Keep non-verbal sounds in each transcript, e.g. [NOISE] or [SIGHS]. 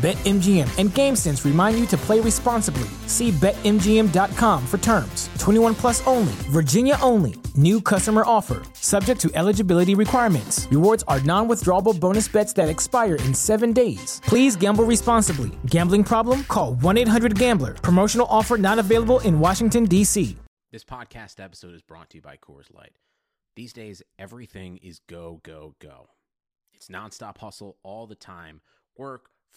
BetMGM and GameSense remind you to play responsibly. See BetMGM.com for terms. 21 plus only, Virginia only. New customer offer, subject to eligibility requirements. Rewards are non withdrawable bonus bets that expire in seven days. Please gamble responsibly. Gambling problem? Call 1 800 Gambler. Promotional offer not available in Washington, D.C. This podcast episode is brought to you by Coors Light. These days, everything is go, go, go. It's nonstop hustle all the time. Work,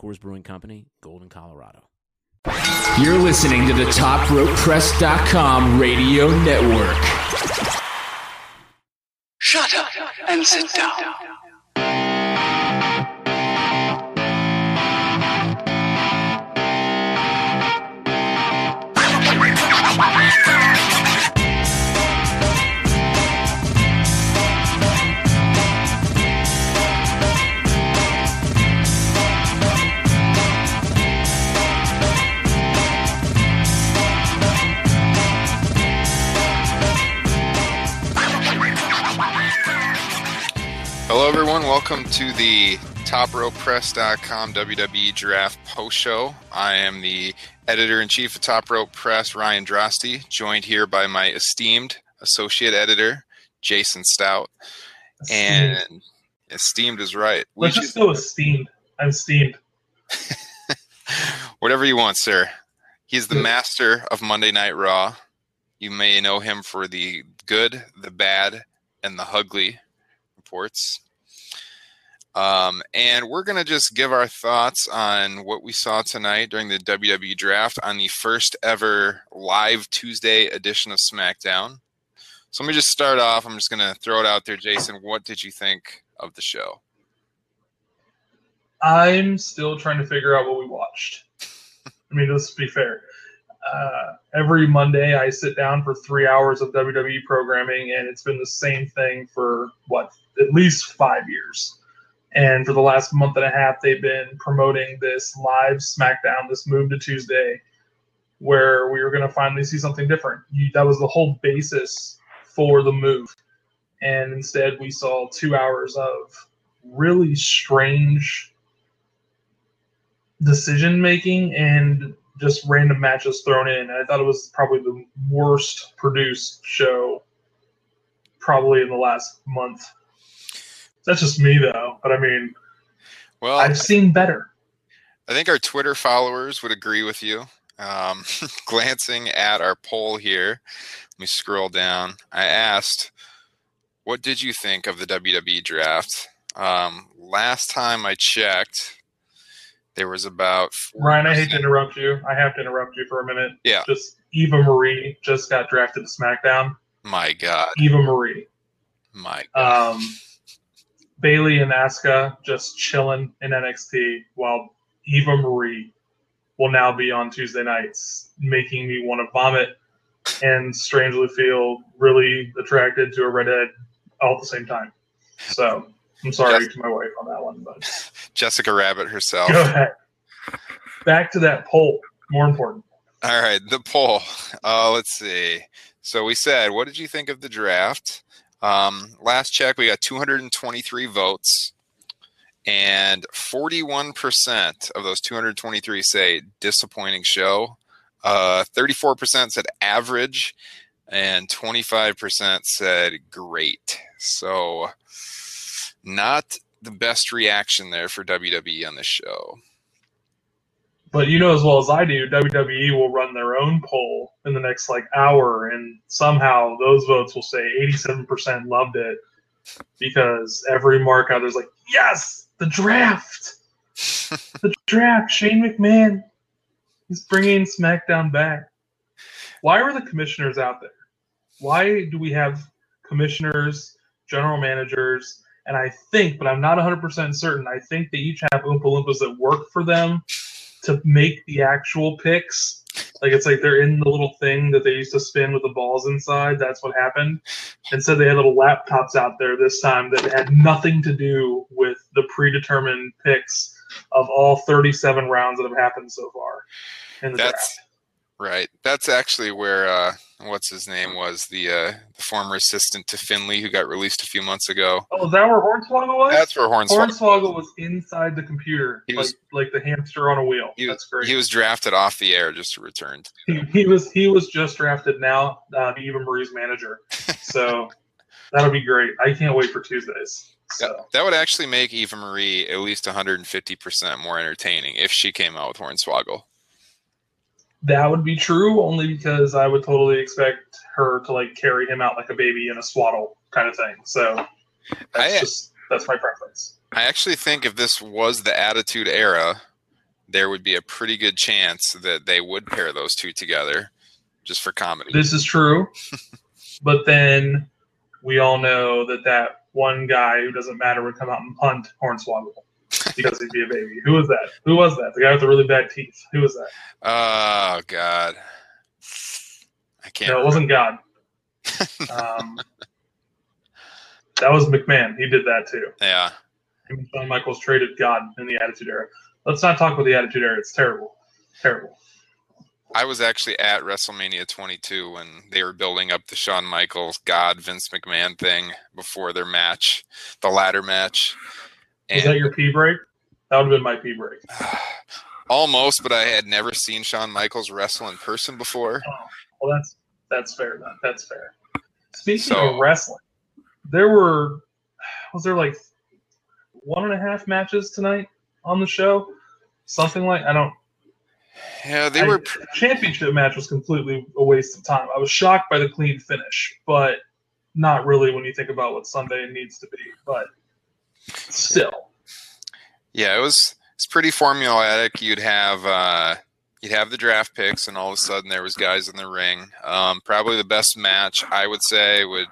Coors Brewing Company, Golden, Colorado. You're listening to the TopRopePress.com radio network. Shut up and sit down. [LAUGHS] Hello, everyone. Welcome to the TopRopePress.com WWE Draft Post Show. I am the editor in chief of Top Rope Press, Ryan Drosty, joined here by my esteemed associate editor, Jason Stout. And esteemed is right. We Let's just go esteemed. I'm steamed. [LAUGHS] Whatever you want, sir. He's the master of Monday Night Raw. You may know him for the good, the bad, and the ugly reports. Um, and we're going to just give our thoughts on what we saw tonight during the WWE draft on the first ever live Tuesday edition of SmackDown. So let me just start off. I'm just going to throw it out there, Jason. What did you think of the show? I'm still trying to figure out what we watched. I mean, let's be fair. Uh, every Monday, I sit down for three hours of WWE programming, and it's been the same thing for what at least five years. And for the last month and a half, they've been promoting this live SmackDown, this move to Tuesday, where we were going to finally see something different. You, that was the whole basis for the move. And instead, we saw two hours of really strange decision making and just random matches thrown in. I thought it was probably the worst produced show probably in the last month. That's just me though, but I mean, Well, I've seen better. I think our Twitter followers would agree with you. Um, [LAUGHS] glancing at our poll here, let me scroll down. I asked, "What did you think of the WWE draft?" Um, last time I checked, there was about Ryan, I hate to interrupt you. I have to interrupt you for a minute. Yeah. Just Eva Marie just got drafted to SmackDown. My God, Eva Marie. my God. Um, Bayley and Asuka just chilling in NXT while Eva Marie will now be on Tuesday nights, making me want to vomit and strangely feel really attracted to a redhead all at the same time. So I'm sorry Yes. to my wife on that one, but Jessica Rabbit herself. go ahead. Back to that poll. More important. All right, the poll. Uh, let's see. So we said, what did you think of the draft? Um, last check, we got 223 votes, and 41% of those 223 say disappointing show. Uh, 34% said average. and 25% said great. So, not the best reaction there for WWE on the show. But you know as well as I do, WWE will run their own poll in the next like hour, and somehow those votes will say 87% loved it because every mark out there's like, yes, the draft, [LAUGHS] the draft. Shane McMahon, he's bringing SmackDown back. Why were the commissioners out there? Why do we have commissioners, general managers, and I think, but I'm not 100% certain, I think they each have Oompa Loompas that work for them to make the actual picks. Like it's like they're in the little thing that they used to spin with the balls inside. That's what happened. Instead, they had little laptops out there this time that had nothing to do with the predetermined picks of all 37 rounds that have happened so far in the That's draft. right. That's actually where uh, what's his name was the uh, the former assistant to Finlay who got released a few months ago. Oh, is that where Hornswoggle was? That's where Hornswoggle. Hornswoggle was inside the computer, He like was- like the hamster on a wheel. He, That's great. he was drafted off the air just to return. To he, he was he was just drafted now, uh, Eva Marie's manager. [LAUGHS] So that'll be great. I can't wait for Tuesdays. So That would actually make Eva Marie at least 150% more entertaining if she came out with Hornswoggle. That would be true only because I would totally expect her to like carry him out like a baby in a swaddle kind of thing. So that's I- just that's my preference. I actually think if this was the Attitude Era, there would be a pretty good chance that they would pair those two together just for comedy. This is true, [LAUGHS] but then we all know that that one guy who doesn't matter would come out and punt Hornswoggle because he'd be a baby. Who was that? Who was that? The guy with the really bad teeth. Who was that? Oh, God. I can't. No, it wasn't God. [LAUGHS] Um, that was McMahon. He did that too. Yeah. Him Shawn Michaels traded God in the Attitude Era. Let's not talk about the Attitude Era. It's terrible. Terrible. I was actually at WrestleMania 22 when they were building up the Shawn Michaels God Vince McMahon thing before their match, the ladder match. Was that your pee break? That would have been my pee break. [SIGHS] almost, but I had never seen Shawn Michaels wrestle in person before. Oh, well, that's that's fair. Then. That's fair. Speaking So- of wrestling, there were was there like one and a half matches tonight on the show? Something like I don't. Yeah, they I- were. the championship match was completely a waste of time. I was shocked by the clean finish, but not really when you think about what Sunday needs to be. But still, Yeah, it was. It's pretty formulaic. You'd have uh, you'd have the draft picks, and all of a sudden there was guys in the ring. Um, probably the best match I would say would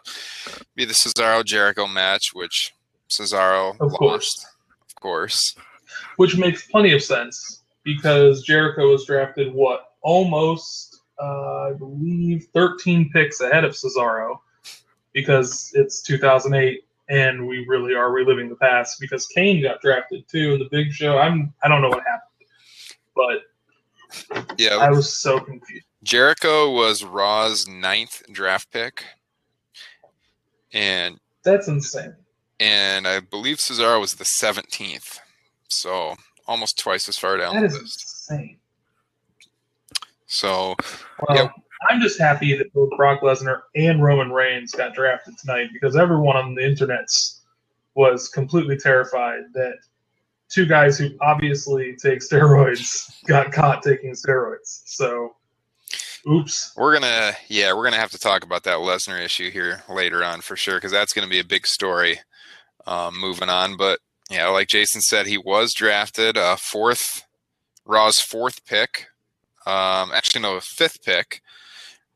be the Cesaro Jericho match, which Cesaro Of lost, course. of course. which makes plenty of sense because Jericho was drafted what almost uh, I believe 13 picks ahead of Cesaro because it's 2008 and we really are reliving the past because Kane got drafted too in the Big Show. I'm I don't know what happened, but Yeah, I was so confused. Jericho was Raw's ninth draft pick, and That's insane. and I believe Cesaro was the seventeenth. So almost twice as far down That is insane. So Well, Yep. I'm just happy that both Brock Lesnar and Roman Reigns got drafted tonight because everyone on the internets was completely terrified that two guys who obviously take steroids [LAUGHS] got caught taking steroids. So, oops. we're gonna yeah we're gonna have to talk about that Lesnar issue here later on for sure because that's gonna be a big story. Um, moving on, but yeah, like Jason said, he was drafted uh, fourth, Raw's fourth pick. Um, actually, no, fifth pick.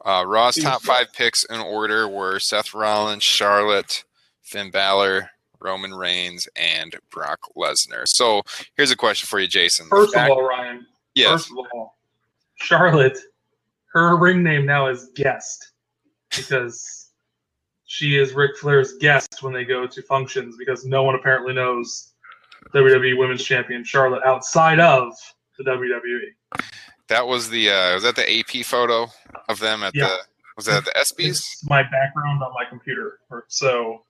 Uh, Raw's top five picks in order were Seth Rollins, Charlotte, Finn Balor, Roman Reigns, and Brock Lesnar. So here's a question for you, Jason. First of all, Ryan, yes, first of all, Charlotte, her ring name now is Guest because she is Ric Flair's guest when they go to functions because no one apparently knows WWE Women's Champion Charlotte outside of the. WWE. That was the uh, was that the AP photo of them at Yeah. the was that at the ESPYS? It's my background on my computer, so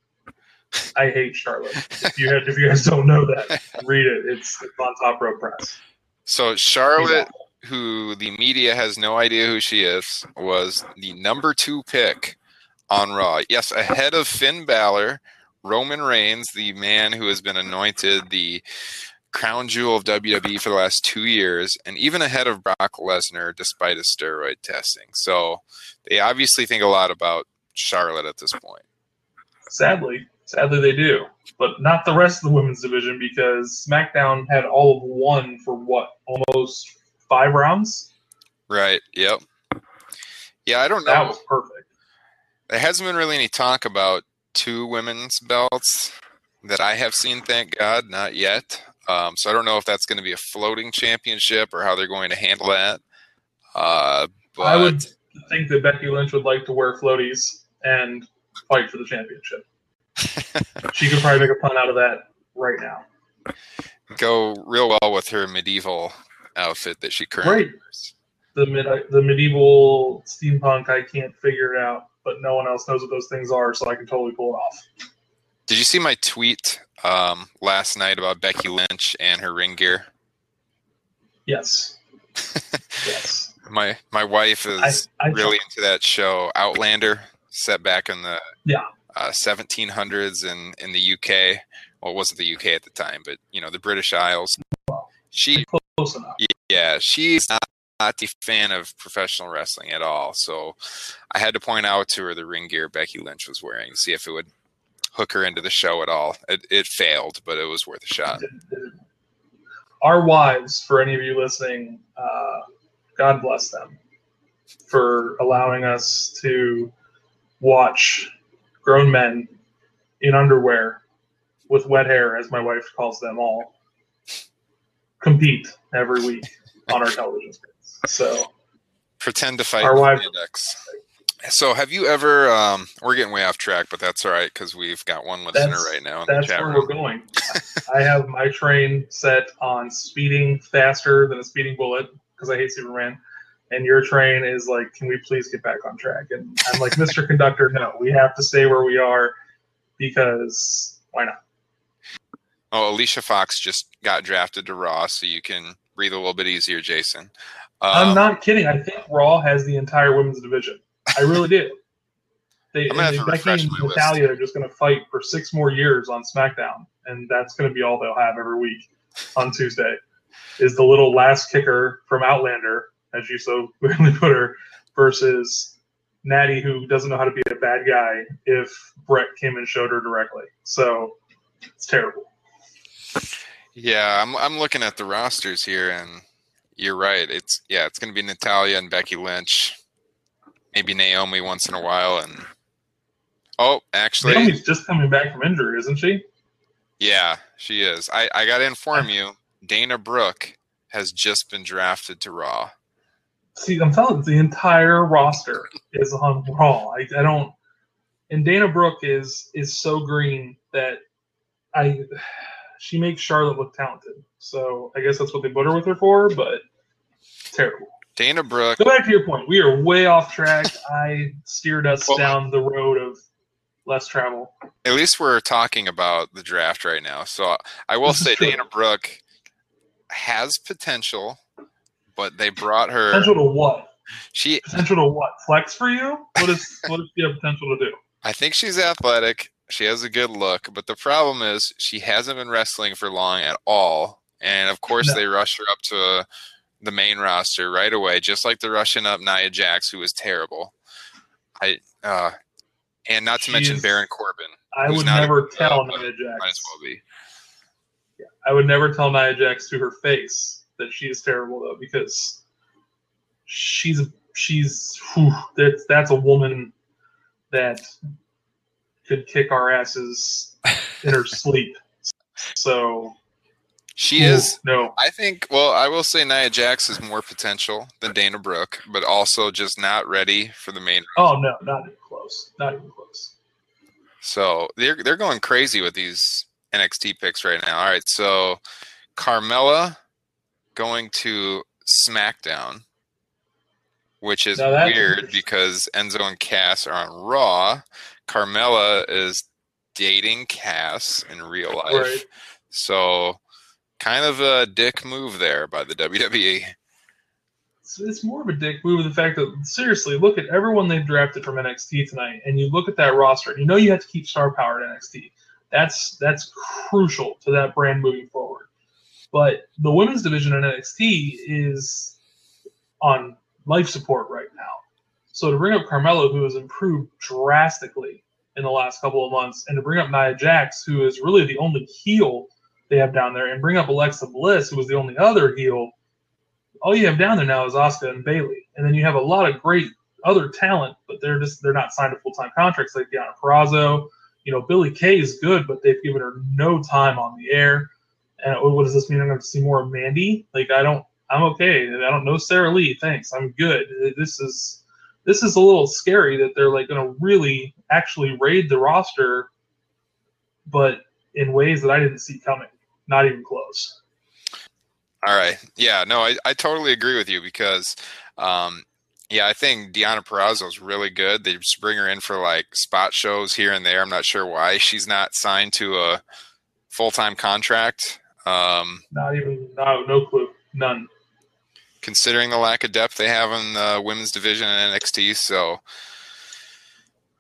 I hate Charlotte. If you if you guys don't know that, read it. It's, it's on Top Rope Press. So Charlotte who the media has no idea who she is, was the number two pick on Raw. Yes, ahead of Finn Balor, Roman Reigns, the man who has been anointed the crown jewel of WWE for the last two years, and even ahead of Brock Lesnar despite his steroid testing. So they obviously think a lot about Charlotte at this point. Sadly, sadly they do, but not the rest of the women's division because SmackDown had all of one for what almost five rounds. Right. Yep. Yeah, I don't know. That was perfect. There hasn't been really any talk about two women's belts that I have seen. Thank God, not yet. Um, so I don't know if that's going to be a floating championship or how they're going to handle that. Uh, but I would think that Becky Lynch would like to wear floaties and fight for the championship. [LAUGHS] she could probably make a pun out of that right now. go real well with her medieval outfit that she currently Right. wears. The mid, the medieval steampunk, I can't figure it out, but no one else knows what those things are, so I can totally pull it off. Did you see my tweet um, last night about Becky Lynch and her ring gear? Yes. [LAUGHS] yes. My my wife is I really into that show Outlander, set back in the Yeah. uh, 1700s in in the UK. Well, it wasn't the UK at the time, but you know the British Isles. She close enough. yeah, she's not, not a fan of professional wrestling at all. So I had to point out to her the ring gear Becky Lynch was wearing to see if it would hook her into the show at all. It, it failed, but it was worth a shot. [LAUGHS] Our wives, for any of you listening, uh, God bless them for allowing us to watch grown men in underwear with wet hair, as my wife calls them all, compete every week on our television screens. So Pretend to fight Our the index. So have you ever? Um, we're getting way off track, but that's all right because we've got one listener That's- right now in the that's where room. we're going. I have my train set on speeding faster than a speeding bullet because I hate Superman. And your train is like, can we please get back on track? And I'm like, Mr. [LAUGHS] Conductor, no, we have to stay where we are because why not? Oh, Alicia Fox just got drafted to Raw, so you can breathe a little bit easier, Jason. I'm Um, not kidding. I think Raw has the entire women's division. I really do. They, I'm gonna have to Becky and. Natalya are just going to fight for six more years on SmackDown, and that's going to be all they'll have every week on Tuesday. Is the little last kicker from Outlander, as you so [LAUGHS] weirdly put her, versus Natty, who doesn't know how to be a bad guy if Bret came and showed her directly. So it's terrible. Yeah, I'm I'm looking at the rosters here, and you're right. It's yeah, it's going to be Natalya and Becky Lynch, maybe Naomi once in a while, and oh, actually, Naomi's just coming back from injury, isn't she? yeah, she is. I I got to inform you, Dana Brooke has just been drafted to Raw. See, I'm telling you, the entire roster [LAUGHS] is on Raw. I, I don't. And Dana Brooke is is so green that I [SIGHS] she makes Charlotte look talented. So I guess that's what they put her with her for, but terrible. Dana Brooke, Go back to your point. We are way off track. I steered us Well- down the road of less travel. at least we're talking about the draft right now. So I will say. [LAUGHS] Dana Brooke has potential, but they brought her. Potential to what? She Potential to what? Flex for you? What is [LAUGHS] what does she have potential to do? I think she's athletic. She has a good look, but the problem is she hasn't been wrestling for long at all. And of course, No. they rush her up to uh, the main roster right away, just like they're rushing up Nia Jax, who was terrible. I uh, and not to mention Baron Corbin, I would not a never tell but Nia Jax. might as well be. Yeah, I would never tell Nia Jax to her face that she is terrible though, because she's she's whew, that's that's a woman that could kick our asses in her [LAUGHS] sleep. So She whew, is. no. I think. Well, I will say Nia Jax is more potential than Dana Brooke, but also just not ready for the main. Oh no, not even close. Not even close. So they're they're going crazy with these NXT picks right now. All right, so Carmella going to SmackDown, which is weird because Enzo and Cass are on Raw. Carmella is dating Cass in real life, it's, it's more of a dick move. The fact that seriously, look at everyone they've drafted from NXT tonight, and you look at that roster, you know you have to keep star power at NXT. That's that's crucial to that brand moving forward. But the women's division in NXT is on life support right now. So to bring up Carmella, who has improved drastically in the last couple of months, and to bring up Nia Jax, who is really the only heel they have down there, and bring up Alexa Bliss, who was the only other heel. All you have down there now is Asuka and Bayley, and then you have a lot of great other talent, but they're just they're not signed to full time contracts like Deonna Purrazzo. You know, Billy Kay is good, but they've given her no time on the air. And what does this mean? I'm going to see more of Mandy? Like I don't, I'm okay. I don't know Sara Lee. Thanks, I'm good. This is this is a little scary that they're like going to really actually raid the roster, but in ways that I didn't see coming. Not even close. All right. Yeah, no, I, I totally agree with you because, um, yeah, I think Deonna Purrazzo is really good. They just bring her in for like spot shows here and there. I'm not sure why she's not signed to a full time contract. Um, Not even, no, no clue. None. considering the lack of depth they have in the women's division in NXT. So,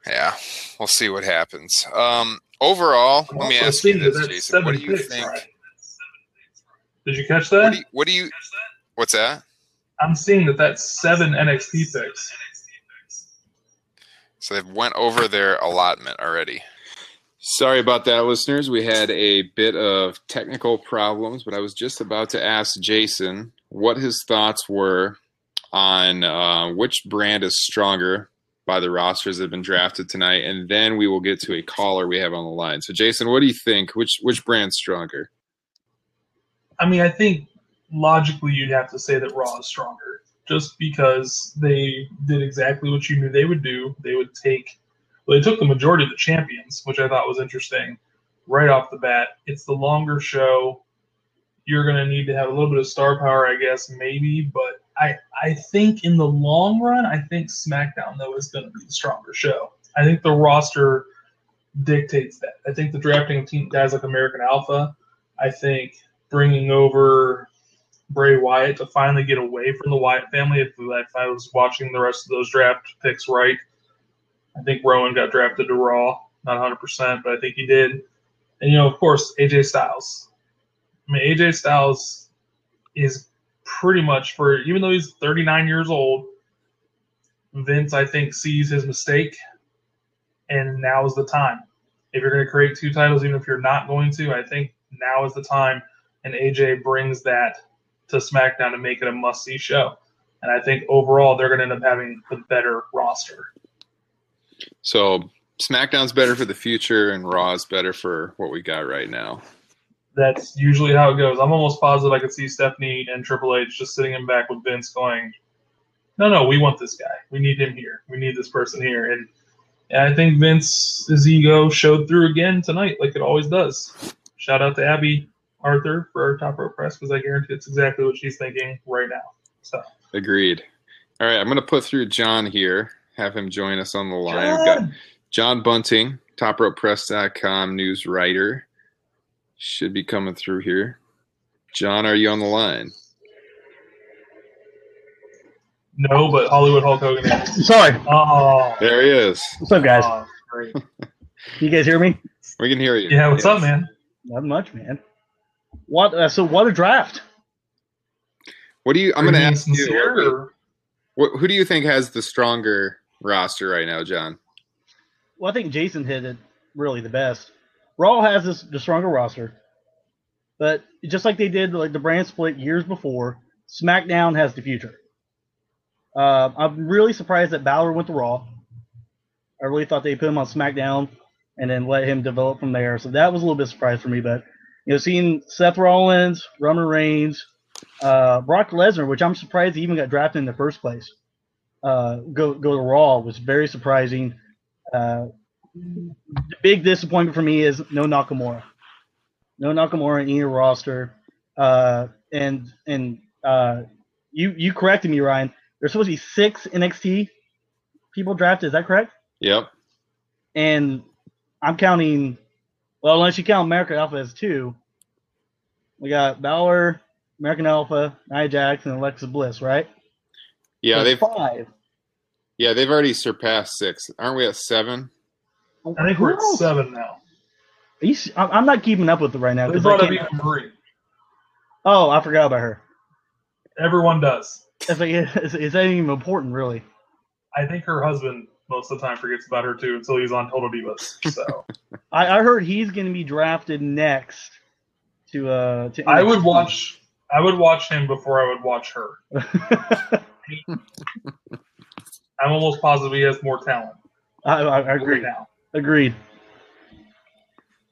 yeah, we'll see what happens. Um, overall, I'm let me ask you this, Jason. What do you picks, think? Ryan. Did you catch that? What do you, what do you? What's that? I'm seeing that that's seven NXT picks. So they've went over their allotment already. Sorry about that, listeners. We had a bit of technical problems, but I was just about to ask Jason what his thoughts were on uh, which brand is stronger by the rosters that have been drafted tonight, and then we will get to a caller we have on the line. So, Jason, what do you think? Which which brand's stronger? I mean, I think logically you'd have to say that Raw is stronger, just because they did exactly what you knew they would do. They would take, well, they took the majority of the champions, which I thought was interesting, right off the bat. It's the longer show. You're going to need to have a little bit of star power, I guess, maybe, but I I think in the long run, I think SmackDown though is going to be the stronger show. I think the roster dictates that. I think the drafting of team guys like American Alpha. I think bringing over Bray Wyatt to finally get away from the Wyatt family. If, if I was watching the rest of those draft picks right, I think Rowan got drafted to Raw. Not 100%, but I think he did. And, you know, of course, AJ Styles. I mean, AJ Styles is pretty much for, even though he's 39 years old, Vince, I think, sees his mistake, and now is the time. If you're going to create two titles, even if you're not going to, I think now is the time. And AJ brings that to SmackDown to make it a must see show. And I think overall, they're going to end up having the better roster. So, SmackDown's better for the future, and Raw's better for what we got right now. That's usually how it goes. I'm almost positive I could see Stephanie and Triple H just sitting in back with Vince going, no, no, we want this guy. We need him here. We need this person here. And, and I think Vince's ego showed through again tonight, like it always does. Shout out to Abby Arthur for our top rope press because I guarantee it's exactly what she's thinking right now. So, Agreed. All right, I'm going to put through John here, have him join us on the line. We've got John! John Bunting, topropepress.com news writer, should be coming through here. John, are you on the line? no, but Hollywood Hulk Hogan is. Sorry. Oh, There he is. What's up, guys? oh, great. [LAUGHS] You guys hear me? We can hear you. Yeah, what's Yes. up, man? Not much, man. What? Uh, so, what a draft! What do you? I'm going to ask you. sincere, what- what- who do you think has the stronger roster right now, John? Well, I think Jason hit it really the best. Raw has this, the stronger roster, but just like they did like the brand split years before, SmackDown has the future. Uh, I'm really surprised that Balor went to Raw. I really thought they put him on SmackDown and then let him develop from there. So that was a little bit surprise for me. But you know, seeing Seth Rollins, Roman Reigns, uh, Brock Lesnar, which I'm surprised he even got drafted in the first place, uh, go go to Raw was very surprising. Uh, the big disappointment for me is no Nakamura. No Nakamura in either roster. Uh, and and uh, you you corrected me, Ryan. There's supposed to be six NXT people drafted. Is that correct? Yep. And I'm counting. Well, unless you count American Alpha as two, we got Balor, American Alpha, Nia Jax, and Alexa Bliss, right? Yeah, So they've five. yeah they've already surpassed six. Aren't we at seven? I think we're at seven now. You s- I'm I'm not keeping up with it right now. They 'cause brought I up can't- oh, I forgot about her. Everyone does. It's like, is, is that even important, really? I think her husband most of the time forgets about her too until he's on Total Divas. So [LAUGHS] I, I heard he's going to be drafted next to uh. To I would watch. I would watch him before I would watch her. [LAUGHS] I'm almost positive he has more talent. I, I, I Right agree. now. Agreed.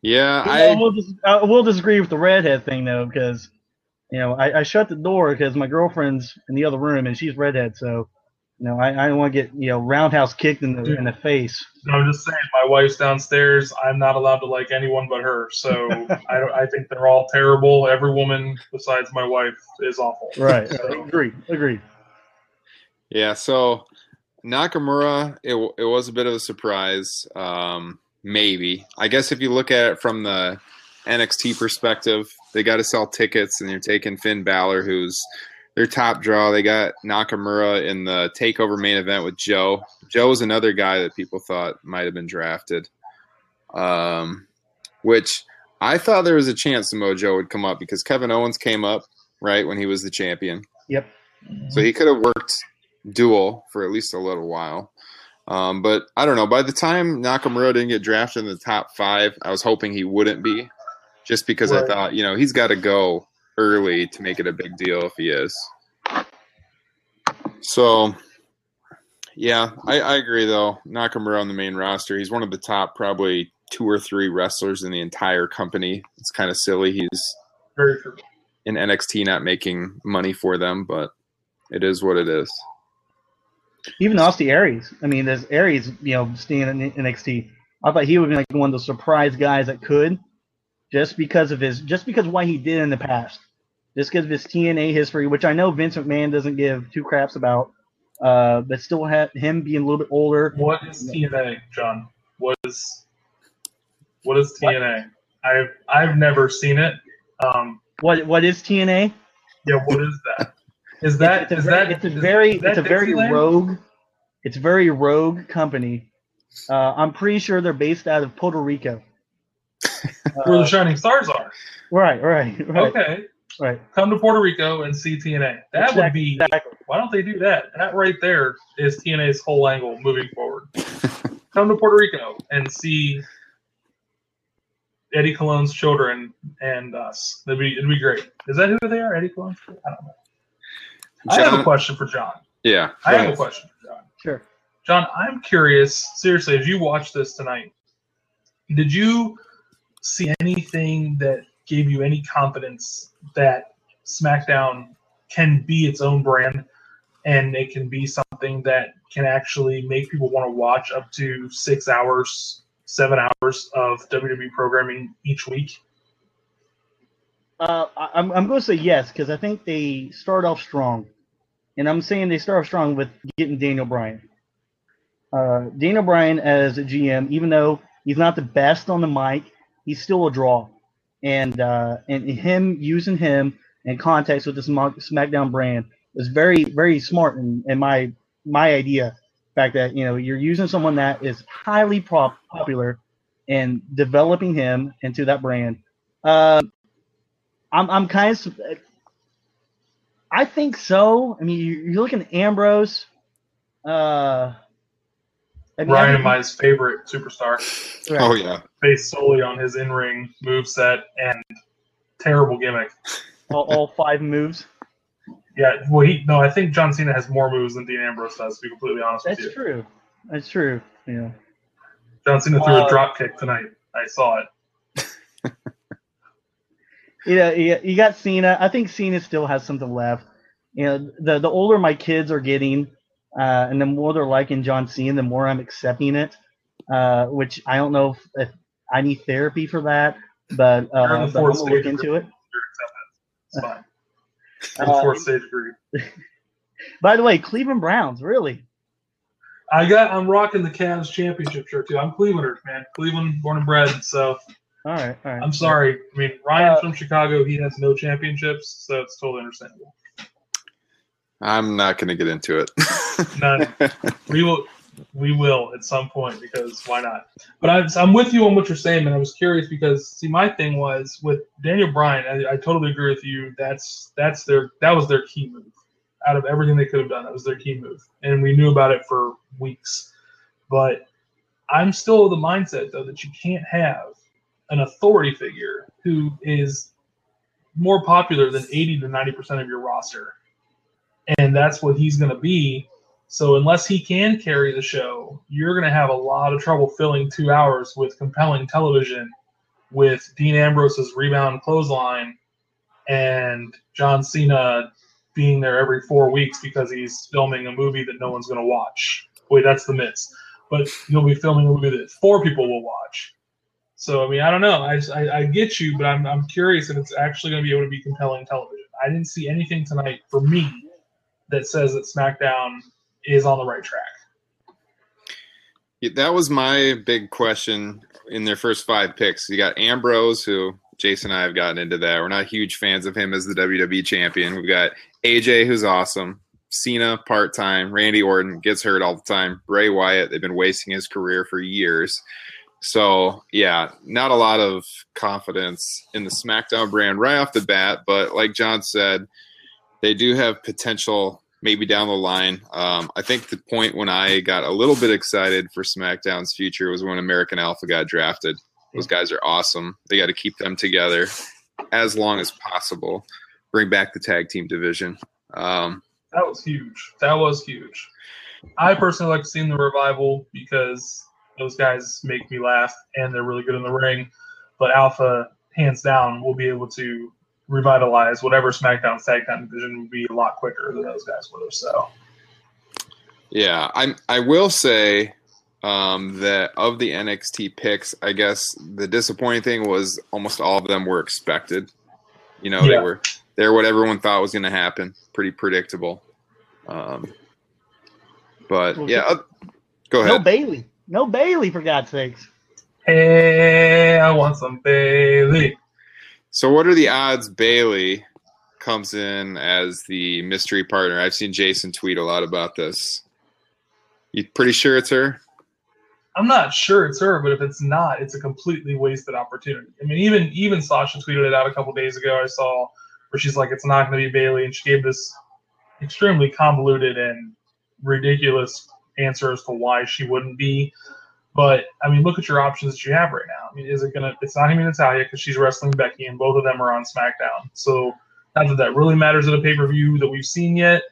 Yeah, I, I will dis- I will disagree with the redhead thing though, because you know I, I shut the door because my girlfriend's in the other room and she's redhead, so you know I, I don't want to get you know roundhouse kicked in the in the face. No, I'm just saying, my wife's downstairs. I'm not allowed to like anyone but her. So [LAUGHS] I, don't, I think they're all terrible. Every woman besides my wife is awful. Right. So, Agree. Agreed. Yeah, so Nakamura, it, it was a bit of a surprise. Um, maybe. I guess if you look at it from the NXT perspective, they got to sell tickets and you're taking Finn Balor, who's their top draw. They got Nakamura in the takeover main event with Joe. Joe was another guy that people thought might have been drafted, um, which I thought there was a chance Samoa Joe would come up because Kevin Owens came up, right, when he was the champion. Yep. So he could have worked dual for at least a little while. Um, but I don't know. By the time Nakamura didn't get drafted in the top five, I was hoping he wouldn't be, just because I thought, you know, he's got to go early to make it a big deal if he is. So, yeah, I, I agree though. Nakamura on the main roster, he's one of the top probably two or three wrestlers in the entire company. It's kind of silly he's in NXT not making money for them, but it is what it is. Even Austin Aries. I mean, there's Aries, you know, staying in NXT. I thought he would be like one of the surprise guys that could, just because of his, just because of what he did in the past, just because of his TNA history, which I know Vince McMahon doesn't give two craps about, uh, but still had him being a little bit older. What is TNA, John? What is what is TNA? I've I've never seen it. Um, What what is TNA? yeah, what is that? Is that it's, a is very, that it's a very it's a very rogue it's a very rogue company. Uh, I'm pretty sure they're based out of Puerto Rico. where Uh, the shining stars are. right, right, right, Okay, right. come to Puerto Rico and see TNA. That would be. Exactly. Why don't they do that? That right there is TNA's whole angle moving forward. [LAUGHS] come to Puerto Rico and see Eddie Cologne's children and us. It'd be it'd be great. Is that who they are? Eddie Cologne's? children? I don't know. I have a question for John. yeah. I go have a question for John. Sure. John, I'm curious, seriously, as you watch this tonight, did you see anything that gave you any confidence that SmackDown can be its own brand and it can be something that can actually make people want to watch up to six hours, seven hours of WWE programming each week? Uh, I'm I'm going to say yes because I think they start off strong, and I'm saying they start off strong with getting Daniel Bryan. Uh, Daniel Bryan as a GM, even though he's not the best on the mic, he's still a draw, and uh, and him using him in context with the SmackDown brand was very very smart in, in my my idea. The fact that you know you're using someone that is highly pop- popular and developing him into that brand. Uh, I'm I'm kind of. I think so. I mean, you- you're looking at Ambrose. Uh, I mean, Ryan I and mine's favorite superstar, right. Oh yeah. Based solely on his in ring move set and terrible gimmick. all, all five moves. Yeah, well, he no, I think John Cena has more moves than Dean Ambrose does. To be completely honest That's with you, That's true. That's true. Yeah. John Cena threw Uh, a drop kick tonight. I saw it. [LAUGHS] Yeah, you, you got Cena. I think Cena still has something left. You know, the the older my kids are getting, uh, and the more they're liking John Cena, the more I'm accepting it. Uh, which I don't know if, if I need therapy for that, but, You're in uh, but I'm gonna look into it. It's fine. Uh, Fourth stage agreed. [LAUGHS] By the way, Cleveland Browns, really? I got. I'm rocking the Cavs championship shirt too. I'm Clevelander, man. Cleveland, born and bred. So All right, all right. I'm sorry. I mean, Ryan's Uh, from Chicago. He has no championships, so it's totally understandable. I'm not going to get into it. None. [LAUGHS] we will we will at some point because why not? But I'm, I'm with you on what you're saying, and I was curious because see, my thing was with Daniel Bryan. I, I totally agree with you. That's that's their that was their key move. Out of everything they could have done, that was their key move, and we knew about it for weeks. But I'm still the mindset though that you can't have an authority figure who is more popular than 80 to 90 percent of your roster, and that's what he's going to be so unless he can carry the show, you're going to have a lot of trouble filling two hours with compelling television, with Dean Ambrose's rebound clothesline, and John Cena being there every four weeks because he's filming a movie that no one's going to watch. Wait, that's the Miz. But he'll be filming a movie that four people will watch. So I mean, I don't know. I, I, I get you, but I'm I'm curious if it's actually going to be able to be compelling television. I didn't see anything tonight for me that says that SmackDown is on the right track. Yeah, that was my big question in their first five picks. You got Ambrose, who Jason and I have gotten into that. We're not huge fans of him as the WWE champion. We've got AJ, who's awesome. Cena, part time. Randy Orton gets hurt all the time. Bray Wyatt, they've been wasting his career for years. So, yeah, not a lot of confidence in the SmackDown brand right off the bat. But like John said, they do have potential maybe down the line. Um, I think the point when I got a little bit excited for SmackDown's future was when American Alpha got drafted. Those guys are awesome. They got to keep them together as long as possible. Bring back the tag team division. Um, that was huge. That was huge. I personally like seeing the revival because those guys make me laugh and they're really good in the ring. But Alpha, hands down, will be able to revitalize whatever SmackDown tag team division would be a lot quicker than those guys would have. So, yeah, I I will say um, that of the NXT picks, I guess the disappointing thing was almost all of them were expected. You know, yeah. they were they're what everyone thought was going to happen. Pretty predictable. Um, but well, yeah, uh, go ahead. No Bayley, No Bayley for God's sakes. Hey, I want some Bayley. So, what are the odds Bayley comes in as the mystery partner? I've seen Jason tweet a lot about this. You pretty sure it's her? I'm not sure it's her, but if it's not, it's a completely wasted opportunity. I mean, even even Sasha tweeted it out a couple days ago. I saw where she's like, "It's not going to be Bayley," and she gave this extremely convoluted and ridiculous answer as to why she wouldn't be. But I mean, look at your options that you have right now. I mean, is it gonna? It's not gonna be Natalya because she's wrestling Becky, and both of them are on SmackDown. So not that that really matters at a pay per view that we've seen yet.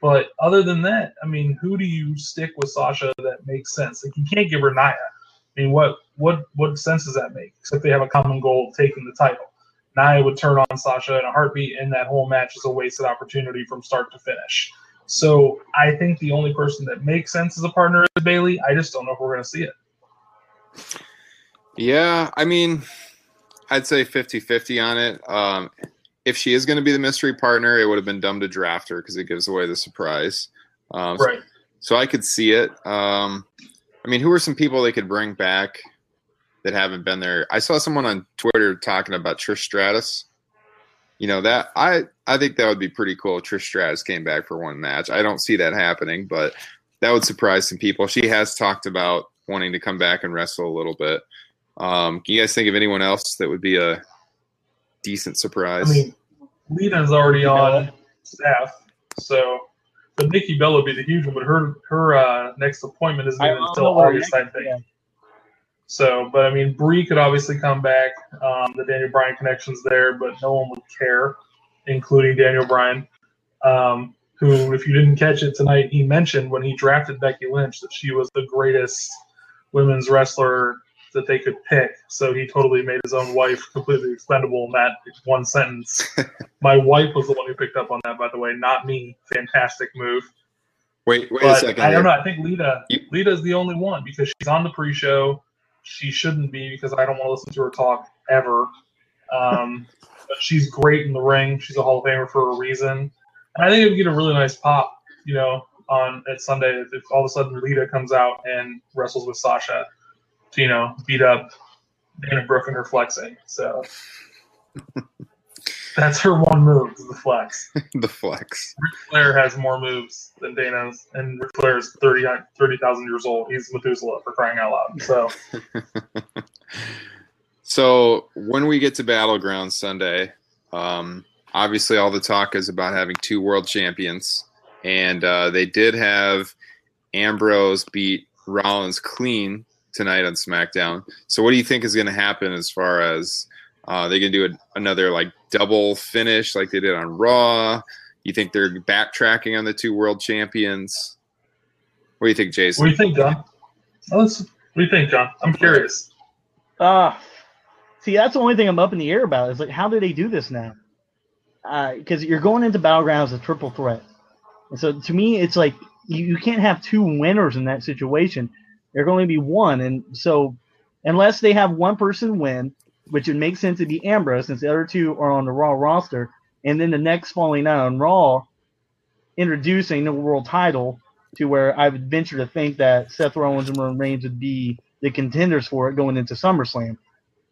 But other than that, I mean, who do you stick with Sasha that makes sense? Like you can't give her Nia. I mean, what what what sense does that make? Except they have a common goal taking the title. Nia would turn on Sasha in a heartbeat, and that whole match is a wasted opportunity from start to finish. So I think the only person that makes sense as a partner is Bayley. I just don't know if we're going to see it. Yeah, I mean, I'd say 50 50 on it. Um, if she is going to be the mystery partner, it would have been dumb to draft her because it gives away the surprise. Um, right. So, so, I could see it. Um, I mean, who are some people they could bring back that haven't been there? I saw someone on Twitter talking about Trish Stratus. You know that I I think that would be pretty cool. If Trish Stratus came back for one match. I don't see that happening, but that would surprise some people. She has talked about wanting to come back and wrestle a little bit. Um, can you guys think of anyone else that would be a decent surprise? I mean, Lita's already on staff, so but Nikki Bella would be the huge one. But her her uh, next appointment isn't even until August, I think. So, but I mean, Brie could obviously come back. Um, the Daniel Bryan connection's there, but no one would care, including Daniel Bryan. Um, who, if you didn't catch it tonight, he mentioned when he drafted Becky Lynch that she was the greatest women's wrestler that they could pick. So he totally made his own wife completely expendable in that one sentence. [LAUGHS] My wife was the one who picked up on that, by the way, not me. Fantastic move. Wait, wait but a second. I don't know. I think Lita you... Lita is the only one because she's on the pre-show. She shouldn't be because I don't want to listen to her talk ever. Um, but she's great in the ring. She's a Hall of Famer for a reason. And I think it would get a really nice pop, you know, on at Sunday if all of a sudden Lita comes out and wrestles with Sasha to, you know, beat up Dana Brooke and her flexing. So [LAUGHS] That's her one move, the flex. [LAUGHS] the flex. Ric Flair has more moves than Dana's, and Ric Flair is 30 30,000 years old. He's Methuselah for crying out loud. So [LAUGHS] So when we get to Battleground Sunday, um, obviously all the talk is about having two world champions, and uh, they did have Ambrose beat Rollins clean tonight on SmackDown. So what do you think is going to happen as far as uh, they're going to do a, another like double finish like they did on Raw? You think they're backtracking on the two world champions? What do you think, Jason? what do you think, John? Oh, what do you think, John? I'm curious. Uh, see, that's the only thing I'm up in the air about. Is like, how do they do this now? Because you're going into battlegrounds as a triple threat, and so to me, it's like you, you can't have two winners in that situation. There can only be one, and so unless they have one person win, which would make sense to be Ambrose, since the other two are on the Raw roster, and then the next falling out on Raw, introducing the world title to where I would venture to think that Seth Rollins and Roman Reigns would be the contenders for it going into SummerSlam.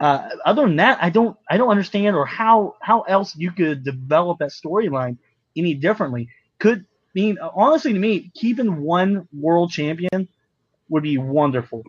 Uh, other than that, I don't I don't understand or how how else you could develop that storyline any differently. Could mean honestly to me, keeping one world champion would be wonderful.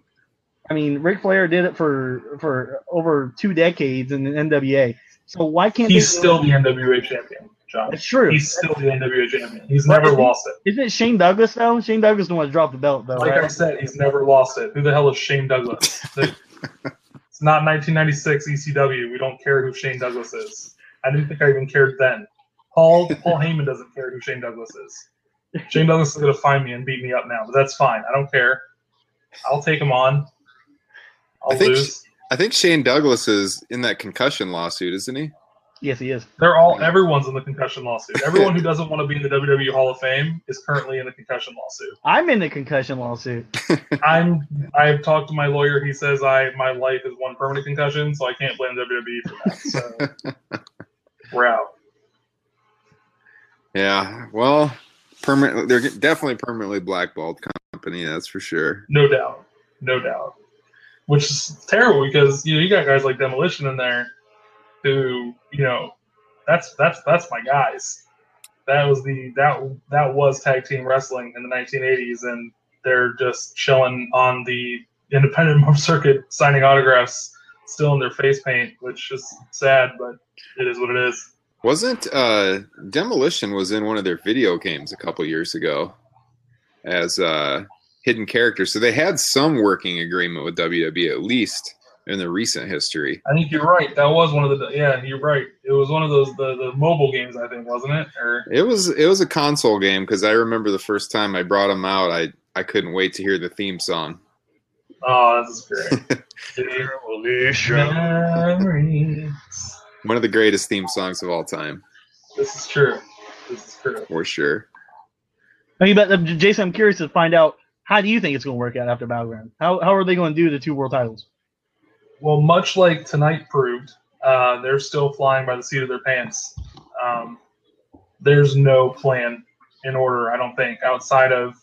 I mean, Ric Flair did it for for over two decades in the NWA. So why can't He's they, still the NWA champion, John. It's true. He's still the NWA champion. He's But never lost it. Isn't it Shane Douglas though? Shane Douglas the one to drop the belt though, Like I said, he's never lost it. Who the hell is Shane Douglas? [LAUGHS] it's not 1996 ECW. We don't care who Shane Douglas is. I didn't think I even cared then. Paul Paul [LAUGHS] Heyman doesn't care who Shane Douglas is. Shane Douglas is gonna find me and beat me up now, but that's fine. I don't care. I'll take him on. I'll I think- lose. I think Shane Douglas is in that concussion lawsuit, isn't he? Yes, he is. They're all everyone's in the concussion lawsuit. Everyone who [LAUGHS] doesn't want to be in the WWE Hall of Fame is currently in the concussion lawsuit. I'm in the concussion lawsuit. [LAUGHS] I'm I've talked to my lawyer. He says I my life is one permanent concussion, so I can't blame WWE for that. So [LAUGHS] we're out. Yeah. Well, permanent. They're definitely permanently blackballed company. That's for sure. No doubt. No doubt. Which is terrible because you know you got guys like Demolition in there who, you know, that's that's that's my guys. That was the that that was tag team wrestling in the 1980s and they're just chilling on the independent [LAUGHS] circuit signing autographs still in their face paint, which is sad, but it is what it is. Wasn't uh, Demolition was in one of their video games a couple years ago as uh, hidden characters. So they had some working agreement with WWE at least in the recent history. I think you're right. That was one of the yeah, you're right. It was one of those the, the mobile games I think, wasn't it? Or It was it was a console game because I remember the first time I brought them out, I I couldn't wait to hear the theme song. oh, this is great. [LAUGHS] Memories. One of the greatest theme songs of all time, This is true. This is true. for sure. I mean, but Jason, I'm curious to find out how do you think it's going to work out after Battleground? How how are they going to do the two world titles? Well, much like tonight proved, uh, they're still flying by the seat of their pants. Um, there's no plan in order, I don't think, outside of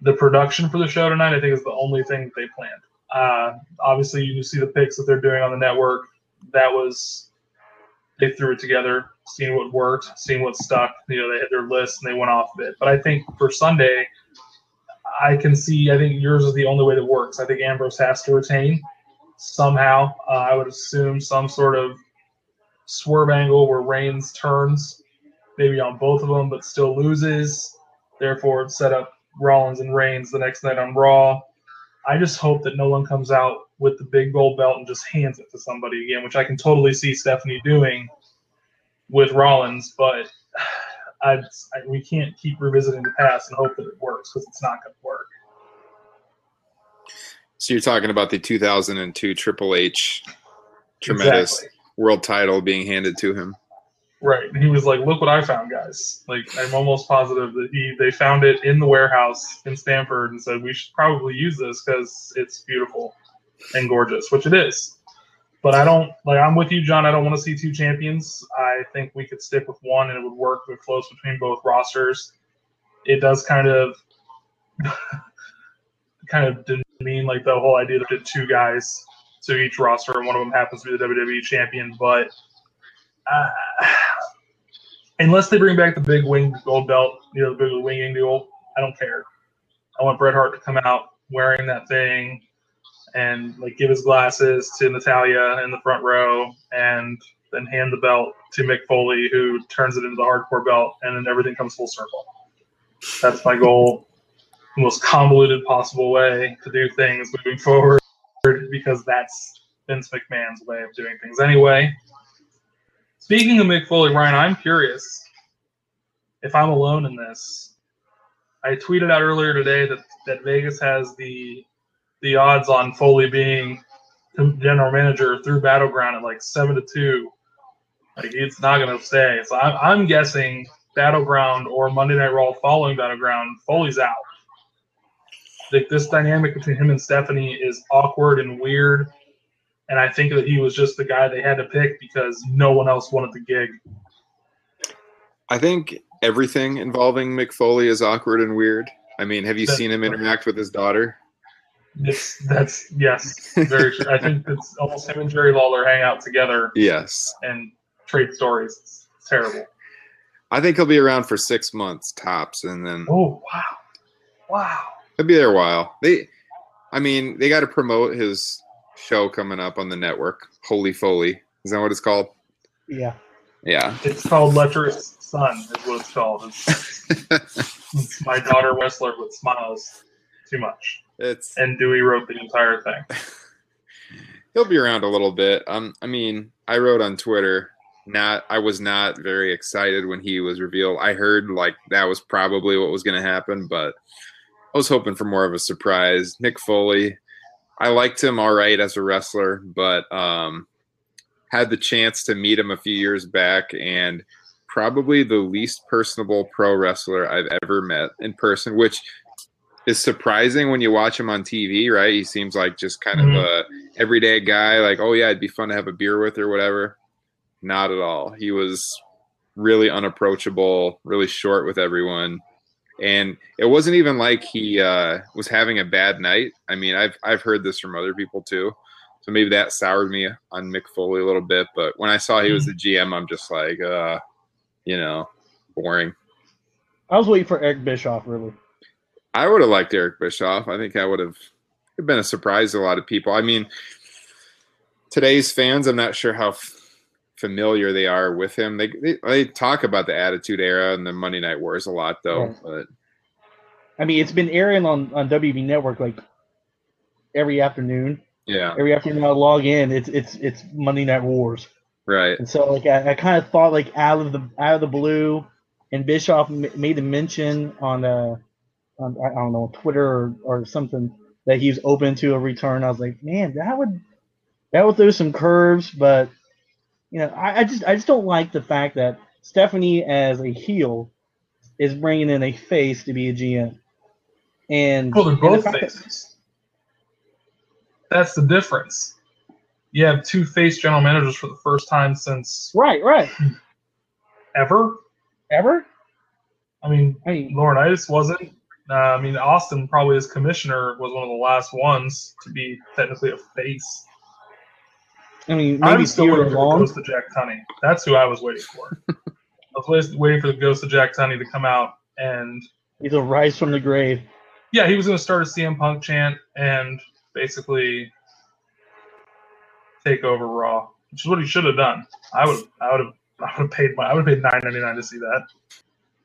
the production for the show tonight. I think is the only thing they planned. Uh, obviously, you see the picks that they're doing on the network. That was they threw it together, seeing what worked, seeing what stuck. You know, they had their list and they went off of it. But I think for Sunday, I can see. I think yours is the only way that works. I think Ambrose has to retain somehow. Uh, I would assume some sort of swerve angle where Reigns turns, maybe on both of them, but still loses. Therefore, set up Rollins and Reigns the next night on Raw. I just hope that no one comes out with the big gold belt and just hands it to somebody again, which I can totally see Stephanie doing with Rollins, but I, I, we can't keep revisiting the past and hope that it works because it's not going to work. So you're talking about the 2002 Triple H tremendous Exactly. world title being handed to him. Right. And he was like, "Look what I found, guys!" Like I'm almost positive that he they found it in the warehouse in Stamford and said we should probably use this because it's beautiful and gorgeous, which it is. But I don't like. I'm with you, John. I don't want to see two champions. I think we could stick with one, and it would work. It close between both rosters. It does kind of, [LAUGHS] kind of demean like the whole idea that two guys to each roster, and one of them happens to be the WWE champion. But uh, [SIGHS] unless they bring back the big wing gold belt, you know, the big winged eagle, I don't care. I want Bret Hart to come out wearing that thing and like give his glasses to Natalya in the front row and then hand the belt to Mick Foley, who turns it into the hardcore belt, and then everything comes full circle. That's my goal. The most convoluted possible way to do things moving forward because that's Vince McMahon's way of doing things anyway. Speaking of Mick Foley, Ryan, I'm curious if I'm alone in this. I tweeted out earlier today that, that Vegas has the the odds on Foley being general manager through Battleground at like seven to two. Like it's not going to stay. So I'm, I'm guessing Battleground or Monday Night Raw following Battleground, Foley's out. Like this dynamic between him and Stephanie is awkward and weird. And I think that he was just the guy they had to pick because no one else wanted the gig. I think everything involving Mick Foley is awkward and weird. I mean, have you That's seen him interact with his daughter? It's, that's yes, very true. I think it's almost him and Jerry Lawler hang out together Yes. and trade stories. It's terrible. I think he'll be around for six months tops, and then Oh wow, wow. he'll be there a while. They, I mean, they got to promote his show coming up on the network. Holy Foley, is that what it's called? Yeah. Yeah. It's called Lecherous Son, is what it's called. It's, [LAUGHS] it's my daughter Whistler with smiles too much. It's And Dewey wrote the entire thing. [LAUGHS] he'll be around a little bit. Um, I mean, I wrote on Twitter. Not, I was not very excited when he was revealed. I heard like that was probably what was going to happen, but I was hoping for more of a surprise. Mick Foley, I liked him all right as a wrestler, but um, had the chance to meet him a few years back, and probably the least personable pro wrestler I've ever met in person, which is surprising when you watch him on TV, right? He seems like just kind Mhm. of a everyday guy, like, oh yeah, it'd be fun to have a beer with or whatever. Not at all. He was really unapproachable, really short with everyone. And it wasn't even like he uh, was having a bad night. I mean, I've I've heard this from other people too. So maybe that soured me on Mick Foley a little bit. But when I saw he was the GM, I'm just like, uh, you know, boring. I was waiting for Eric Bischoff, really. I would have liked Eric Bischoff. I think I would have it'd been a surprise to a lot of people. I mean, today's fans, I'm not sure how f- familiar they are with him. They, they they talk about the Attitude Era and the Monday Night Wars a lot, though. Right. But I mean, it's been airing on, on WB Network like every afternoon. yeah, Every afternoon I log in, it's it's it's Monday Night Wars. right. And so like I, I kind of thought like out of the out of the blue, and Bischoff m- made a mention on uh on I I don't know Twitter or, or something that he's open to a return. I was like, man, that would that would throw some curves, but you know, I, I just I just don't like the fact that Stephanie as a heel is bringing in a face to be a GM. And Well, they're and the both that- faces. That's the difference. You have two face general managers for the first time since right, right. ever. Ever? I mean, I mean, Laurinaitis wasn't. Uh, I mean, Austin probably as commissioner was one of the last ones to be technically a face. I mean, maybe I'm still waiting for the ghost of Jack Tunney. That's who I was waiting for. [LAUGHS] I was waiting for the ghost of Jack Tunney to come out, and He's a rise from the grave. yeah, he was going to start a CM Punk chant and basically take over Raw, which is what he should have done. I would, I would have, I would have paid my, I would have paid nine ninety nine to see that.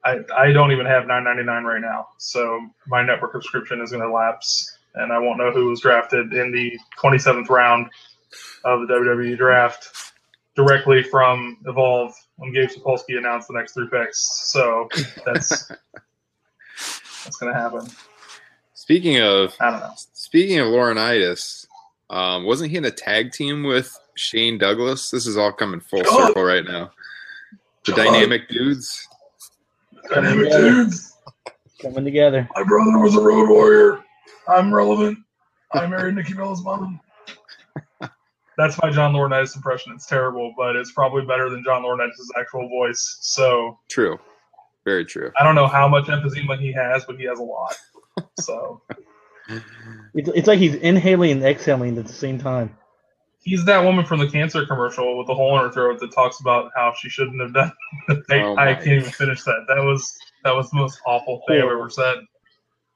I, I don't even have nine ninety nine right now, so my network subscription is going to lapse, and I won't know who was drafted in the twenty seventh round of the WWE draft directly from Evolve when Gabe Sapolsky announced the next three picks. So that's [LAUGHS] that's going to happen. Speaking of I don't know. speaking of Laurinaitis, um, wasn't he in a tag team with Shane Douglas? This is all coming full Oh. circle right now. The John. dynamic dudes. Dynamic Yeah. dudes. coming together. My brother was a road warrior. I'm relevant. I [LAUGHS] married Nikki Bella's mom. That's my John Laurinaitis impression. It's terrible, but it's probably better than John Laurinaitis' actual voice. So True. Very true. I don't know how much emphysema he has, but he has a lot. So [LAUGHS] It's, it's like he's inhaling and exhaling at the same time. He's that woman from the cancer commercial with the hole in her throat that talks about how she shouldn't have done. I, Oh I can't even finish that. That was that was the most awful thing I've ever said.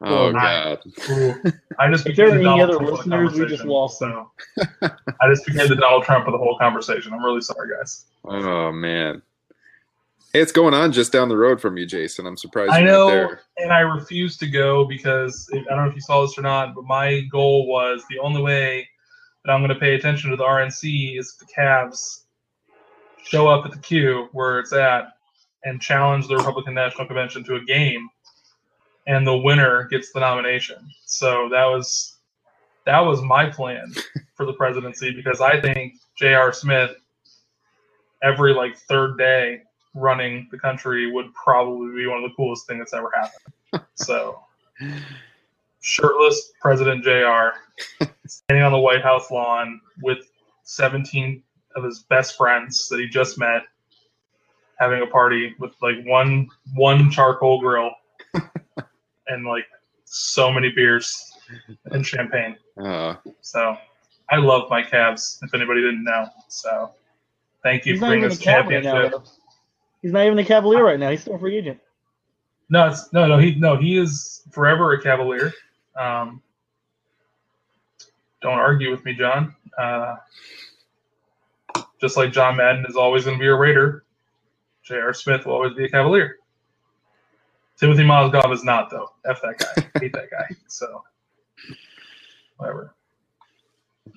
Oh I- god. Ooh. [LAUGHS] I just If there became the Donald other Trump of the listeners, we just lost so [LAUGHS] I just became the Donald Trump of the whole conversation. I'm really sorry, guys. Oh man. Hey, it's going on just down the road from you, Jason. I'm surprised I you're know, there. and I refuse to go because I don't know if you saw this or not, but my goal was the only way that I'm going to pay attention to the RNC is the Cavs show up at the Q where it's at and challenge the Republican National Convention to a game, and the winner gets the nomination. So that was that was my plan [LAUGHS] for the presidency because I think J.R. Smith every like third day running the country would probably be one of the coolest things that's ever happened. [LAUGHS] so, shirtless President JR standing on the White House lawn with 17 of his best friends that he just met, having a party with like one one charcoal grill [LAUGHS] and like so many beers and champagne. Uh, So, I love my Cavs. If anybody didn't know, so thank you for not bringing even us Cav right now. championship. He's not even a Cavalier right now. He's still a free agent. No, it's no, no. He no, he is forever a Cavalier. Um, don't argue with me, John. Uh, just like John Madden is always going to be a Raider, J.R. Smith will always be a Cavalier. Timofey Mozgov is not, though. F that guy. [LAUGHS] Hate that guy. So, whatever.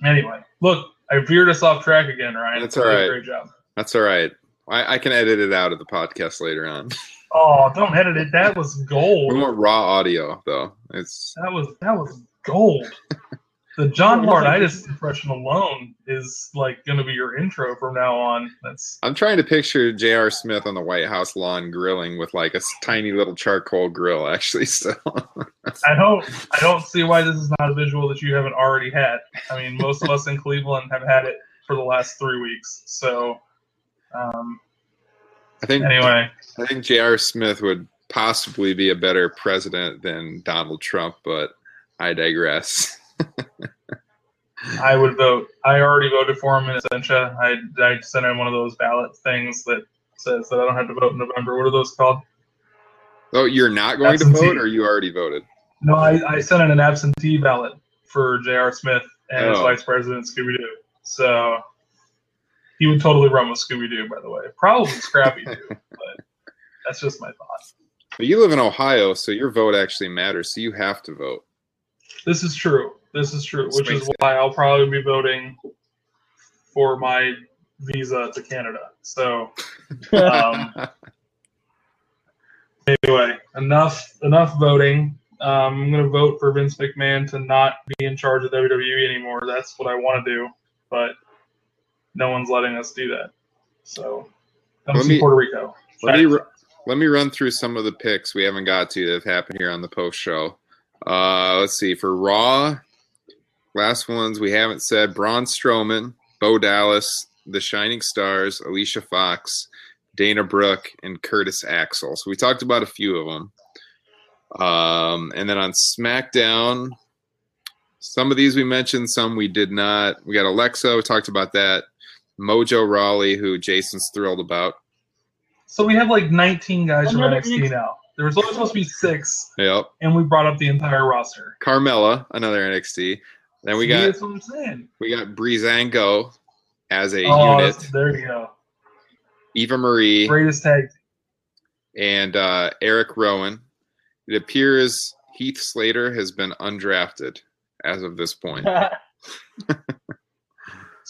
Anyway, look, I veered us off track again, Ryan. That's You did a all right. Great job. that's all right. I, I can edit it out of the podcast later on. [LAUGHS] Oh, don't edit it. That was gold. We want raw audio though. It's That was that was gold. The John [LAUGHS] Laurinaitis impression alone is like going to be your intro from now on. That's I'm trying to picture J.R. Smith on the White House lawn grilling with like a tiny little charcoal grill. Actually, [LAUGHS] still. I don't I don't see why this is not a visual that you haven't already had. I mean, most of us in Cleveland have had it for the last three weeks. So, um, I think anyway, I think J.R. Smith would possibly be a better president than Donald Trump, but I digress. I would vote. I already voted for him in Essentia. I I sent in one of those ballot things that says that I don't have to vote in November. What are those called? Oh, you're not going to vote, or you already voted? No, I, I sent in an absentee ballot for J.R. Smith and his Oh. vice president Scooby Doo. So he would totally run with Scooby Doo, by the way. Probably Scrappy Doo, [LAUGHS] but that's just my thought. But you live in Ohio, so your vote actually matters. So you have to vote. This is true. This is true, which is why I'll probably be voting for my visa to Canada. So Um, [LAUGHS] anyway, enough enough voting. Um, I'm going to vote for Vince McMahon to not be in charge of WWE anymore. That's what I want to do, but no one's letting us do that. So come Let see me- Puerto Rico. let me ru- let me run through some of the picks we haven't got to that have happened here on the post show. Uh, let's see for Raw. Last ones we haven't said: Braun Strowman, Bo Dallas, The Shining Stars, Alicia Fox, Dana Brooke, and Curtis Axel. So we talked about a few of them. Um, and then on SmackDown, some of these we mentioned, some we did not. We got Alexa. We talked about that. Mojo Rawley, who Jason's thrilled about. So we have like 19 guys from NXT NXT. now. There was only supposed to be six, Yep. and we brought up the entire roster. Carmella, another NXT. Then we See, got that's what I'm saying. we got Breezango as a Oh, unit, there you go. Eva Marie Greatest tag. and uh, Eric Rowan. It appears Heath Slater has been undrafted as of this point. [LAUGHS]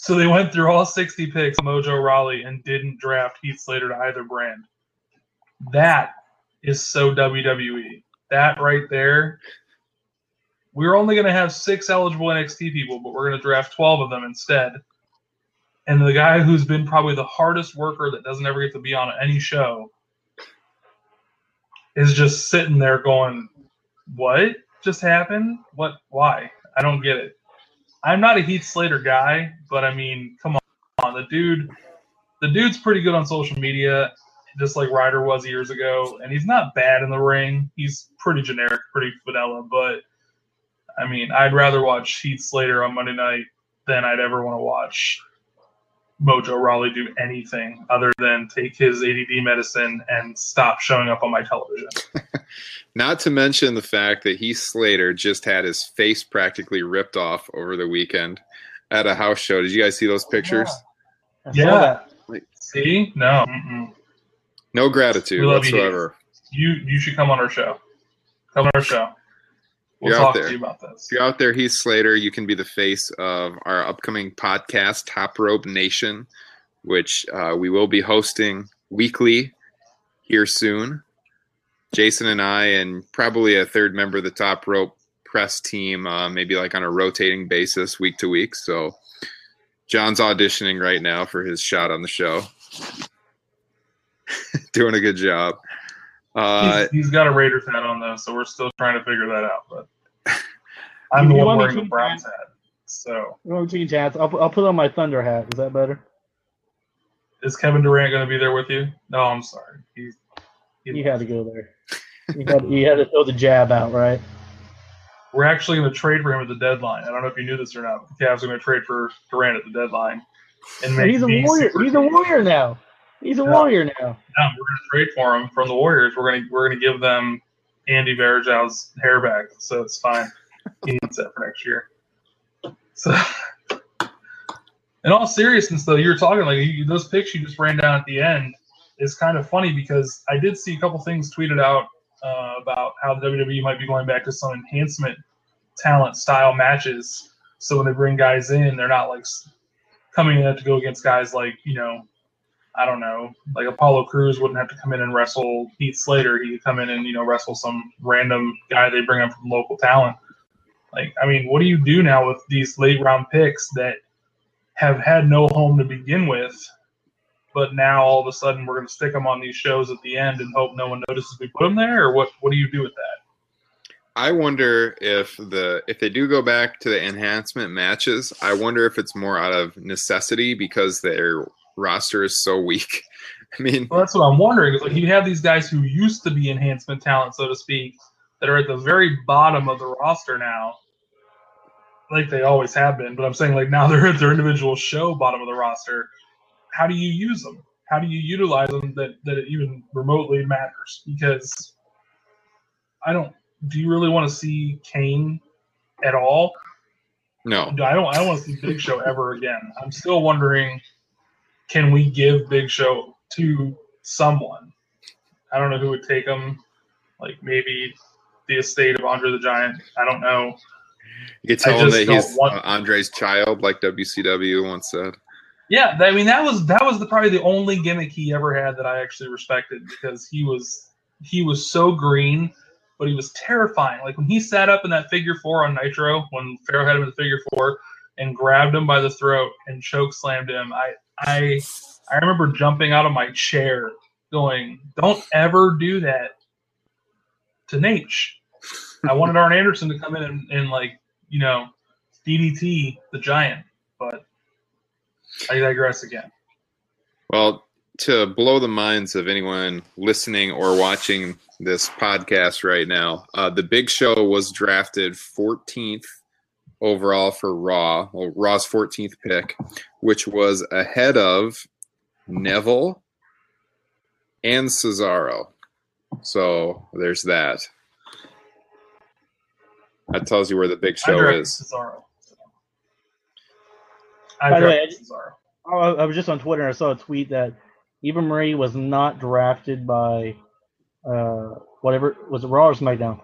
So they went through all 60 picks, Mojo Rawley, and didn't draft Heath Slater to either brand. That is so WWE. That right there. We're only going to have six eligible NXT people, but we're going to draft 12 of them instead. And the guy who's been probably the hardest worker that doesn't ever get to be on any show is just sitting there going, What just happened? What? Why? I don't get it. I'm not a Heath Slater guy, but I mean, come on, the dude, the dude's pretty good on social media, just like Ryder was years ago, and he's not bad in the ring. He's pretty generic, pretty vanilla, but I mean, I'd rather watch Heath Slater on Monday night than I'd ever want to watch Mojo Rawley do anything other than take his ADD medicine and stop showing up on my television. [LAUGHS] Not to mention the fact that Heath Slater just had his face practically ripped off over the weekend at a house show. Did you guys see those pictures? I saw Yeah. See? No. Mm-mm. No gratitude We love you, whatsoever. You you should come on our show. Come on our show. We'll You're out talk there. to you about this. If you're out there, Heath Slater, you can be the face of our upcoming podcast, Top Rope Nation, which uh, we will be hosting weekly here soon. Jason and I, and probably a third member of the Top Rope press team, uh, maybe like on a rotating basis, week to week. So, John's auditioning right now for his shot on the show. [LAUGHS] Doing a good job. Uh, he's, he's got a Raiders hat on though, so we're still trying to figure that out. But [LAUGHS] I'm the one wearing to the keep Browns hat. So We'll change hats. I'll, I'll put on my Thunder hat. Is that better? is Kevin Durant going to be there with you? No, I'm sorry. He's he, You had to go there. You had, you had to throw the jab out, right? we're actually going to trade for him at the deadline. I don't know if you knew this or not. But the Cavs are going to trade for Durant at the deadline. And make He's a warrior. super He's a warrior now. He's a Yeah. warrior now. Yeah, we're going to trade for him from the Warriors. We're going to we're to give them Andy Varejao's hair back, so it's fine. [LAUGHS] He needs that for next year. So, [LAUGHS] in all seriousness, though, you were talking like you, those picks you just ran down at the end is kind of funny because I did see a couple things tweeted out uh, about how the WWE might be going back to some enhancement talent style matches. So when they bring guys in, they're not like coming in to go against guys like you know I don't know, like Apollo Crews wouldn't have to come in and wrestle Heath Slater. He could come in and you know wrestle some random guy they bring up from local talent. Like, I mean, what do you do now with these late round picks that have had no home to begin with, but now all of a sudden we're going to stick them on these shows at the end and hope no one notices we put them there, or what? What do you do with that? I wonder if the if they do go back to the enhancement matches, I wonder if it's more out of necessity because their roster is so weak. [LAUGHS] I mean, Well, that's what I'm wondering. Is like you have these guys who used to be enhancement talent, so to speak, that are at the very bottom of the roster now, like they always have been. But I'm saying like now [LAUGHS] they're at their individual show bottom of the roster. How do you use them? How do you utilize them that that it even remotely matters? Because I don't. Do you really want to see Kane at all? no. I don't. I don't want to see Big Show ever again. I'm still wondering, can we give Big Show to someone? I don't know who would take him. Like maybe the estate of Andre the Giant. I don't know. You could tell him that he's want- uh, Andre's child, like WCW once said. Yeah, I mean that was that was the, probably the only gimmick he ever had that I actually respected because he was he was so green, but he was terrifying. Like when he sat up in that figure four on Nitro, when Flair had him in the figure four and grabbed him by the throat and choke slammed him, I I I remember jumping out of my chair, going, "Don't ever do that to Nate." I wanted Arn Anderson to come in and, and like you know DDT the Giant, but I digress again. Well, to blow the minds of anyone listening or watching this podcast right now, uh, the Big Show was drafted 14th overall for Raw, well, Raw's 14th pick, which was ahead of Neville and Cesaro. So there's that. That tells you where the Big Show drafted is. Cesaro. I By the way, drafted Cesaro. I, I was just on Twitter and I saw a tweet that Eva Marie was not drafted by uh, whatever was it Raw or SmackDown.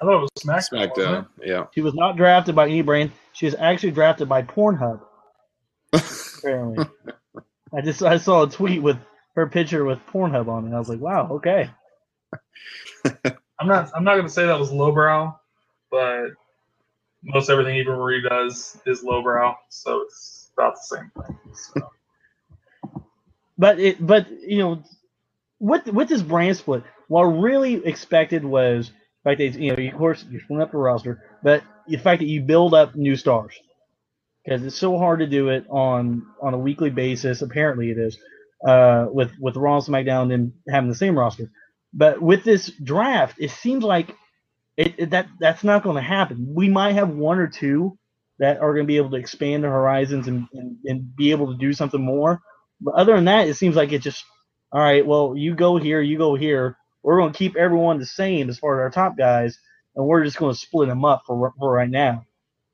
I thought it was SmackDown. wasn't SmackDown, yeah. She was not drafted by any brand. She was actually drafted by Pornhub. [LAUGHS] apparently, I just I saw a tweet with her picture with Pornhub on it. I was like, wow, okay. [LAUGHS] I'm not. I'm not going to say that was lowbrow, but most everything Eva Marie does is lowbrow, so it's about the same thing. So. But it, but you know, with with this brand split, what really expected was the fact that you know, of course, you're splitting up the roster, but the fact that you build up new stars because it's so hard to do it on on a weekly basis. Apparently, it is uh, with with Raw and SmackDown and having the same roster. But with this draft, it seems like it, it- that that's not going to happen. We might have one or two that are going to be able to expand their horizons and, and, and be able to do something more. But other than that, it seems like it just all right. Well, you go here, you go here. We're going to keep everyone the same as far as our top guys, and we're just going to split them up for for right now.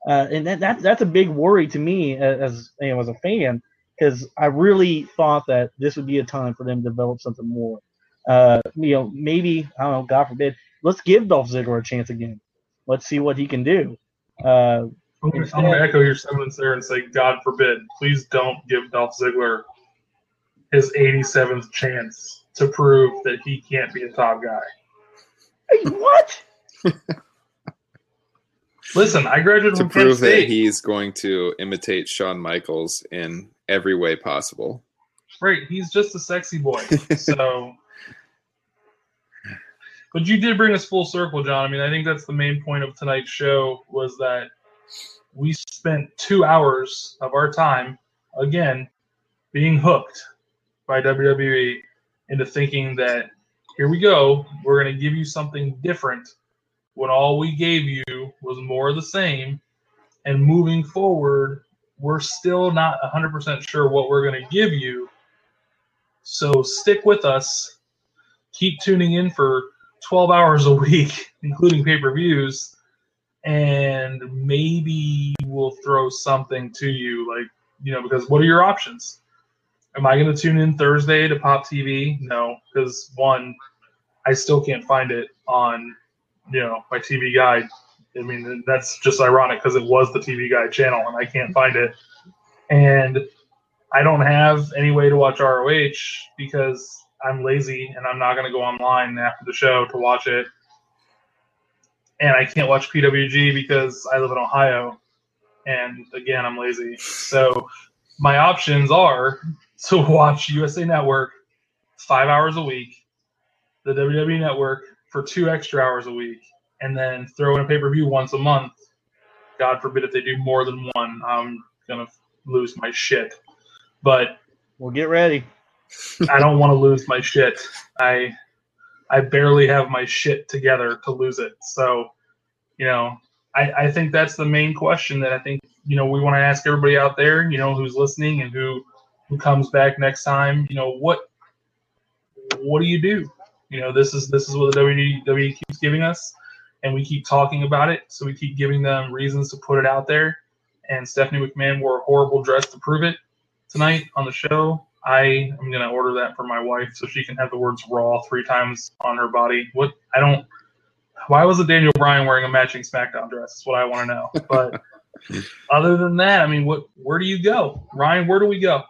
Uh, and that, that that's a big worry to me as you know, as a fan because I really thought that this would be a time for them to develop something more. Uh, you know, maybe I don't know. God forbid. Let's give Dolph Ziggler a chance again. Let's see what he can do. Uh, I'm going to echo your sentiments there and say, God forbid, please don't give Dolph Ziggler his 87th chance to prove that he can't be a top guy. Hey, what? [LAUGHS] Listen, I graduated To from Penn prove that State. he's going to imitate Shawn Michaels in every way possible. Right, he's just a sexy boy. [LAUGHS] so, but you did bring us full circle, John. I mean, I think that's the main point of tonight's show was that we spent two hours of our time again being hooked by WWE into thinking that here we go, we're going to give you something different when all we gave you was more of the same. And moving forward, we're still not 100% sure what we're going to give you. So stick with us. Keep tuning in for 12 hours a week, [LAUGHS] including pay per views. And maybe we'll throw something to you. Like, you know, because what are your options? Am I going to tune in Thursday to Pop TV? No, because one, I still can't find it on, you know, my TV guide. I mean, that's just ironic because it was the TV guide channel and I can't find it. And I don't have any way to watch ROH because I'm lazy and I'm not going to go online after the show to watch it. And I can't watch PWG because I live in Ohio. And again, I'm lazy. So my options are to watch USA Network five hours a week, the WWE Network for two extra hours a week, and then throw in a pay per view once a month. God forbid if they do more than one, I'm going to lose my shit. But Well, get ready. [LAUGHS] I don't want to lose my shit. I I barely have my shit together to lose it. So, you know, I, I think that's the main question that I think, you know, we want to ask everybody out there, you know, who's listening and who who comes back next time, you know, what what do you do? You know, this is this is what the WWE keeps giving us and we keep talking about it. So we keep giving them reasons to put it out there. And Stephanie McMahon wore a horrible dress to prove it tonight on the show. I am gonna order that for my wife so she can have the words "raw" three times on her body. What I don't. Why was it Daniel Bryan wearing a matching SmackDown dress? Is what I want to know. But [LAUGHS] other than that, I mean, what? Where do you go, Ryan? Where do we go?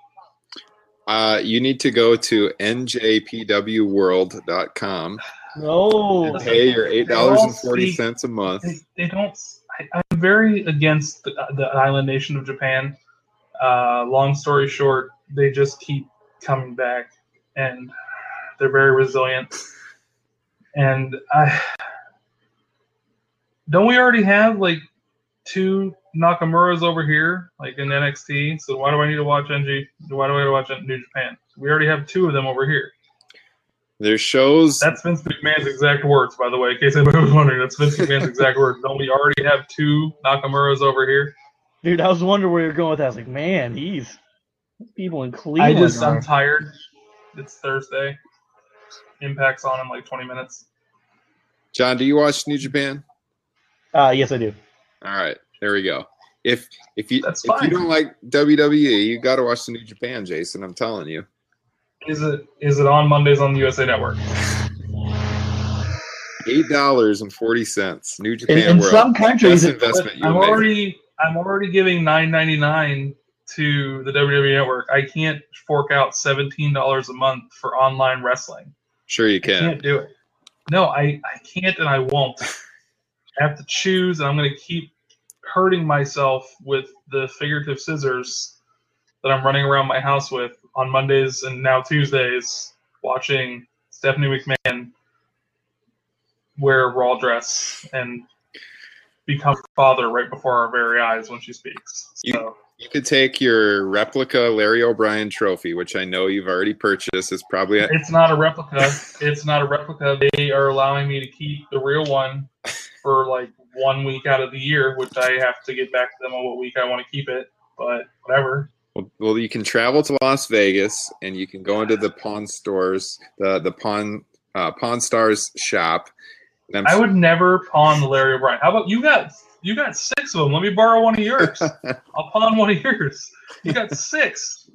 Uh, you need to go to njpwworld.com No. pay your eight dollars and forty cents a month. They, they don't. I, I'm very against the, the island nation of Japan. Uh, long story short, they just keep coming back, and they're very resilient. And I don't we already have like two Nakamura's over here, like in NXT. So why do I need to watch NG? Why do I need to watch New Japan? We already have two of them over here. There's shows. That's Vince McMahon's exact words, by the way, in case anybody was wondering. That's Vince McMahon's exact words. Don't we already have two Nakamura's over here? Dude, I was wondering where you're going with that. I was like, man, he's people in Cleveland. I Cleveland. just are- I'm tired. It's Thursday. Impact's on in like 20 minutes. John, do you watch New Japan? uh, yes, I do. All right, there we go. If if you That's if you don't like WWE, you got to watch the New Japan, Jason. I'm telling you. Is it is it on Mondays on the USA Network? Eight dollars and forty cents. New Japan in World. some countries, Best investment you I'm will make. already I'm already giving 9.99 to the WWE Network. I can't fork out $17 a month for online wrestling. Sure, you I can. can't do it. No, I, I can't and I won't. I have to choose, and I'm going to keep hurting myself with the figurative scissors that I'm running around my house with on Mondays and now Tuesdays, watching Stephanie McMahon wear a raw dress and become father right before our very eyes when she speaks. You- So You could take your replica Larry O'Brien trophy, which I know you've already purchased. It's probably it's not a replica. It's not a replica. They are allowing me to keep the real one [LAUGHS] for like one week out of the year, which I have to get back to them on what week I want to keep it. But whatever. Well, well, you can travel to Las Vegas and you can go into the pawn stores, the the pawn uh, pawn stars shop. I would never pawn the Larry O'Brien. How about you got you got six of them? Let me borrow one of yours. [LAUGHS] I'll pawn one of yours. You got six.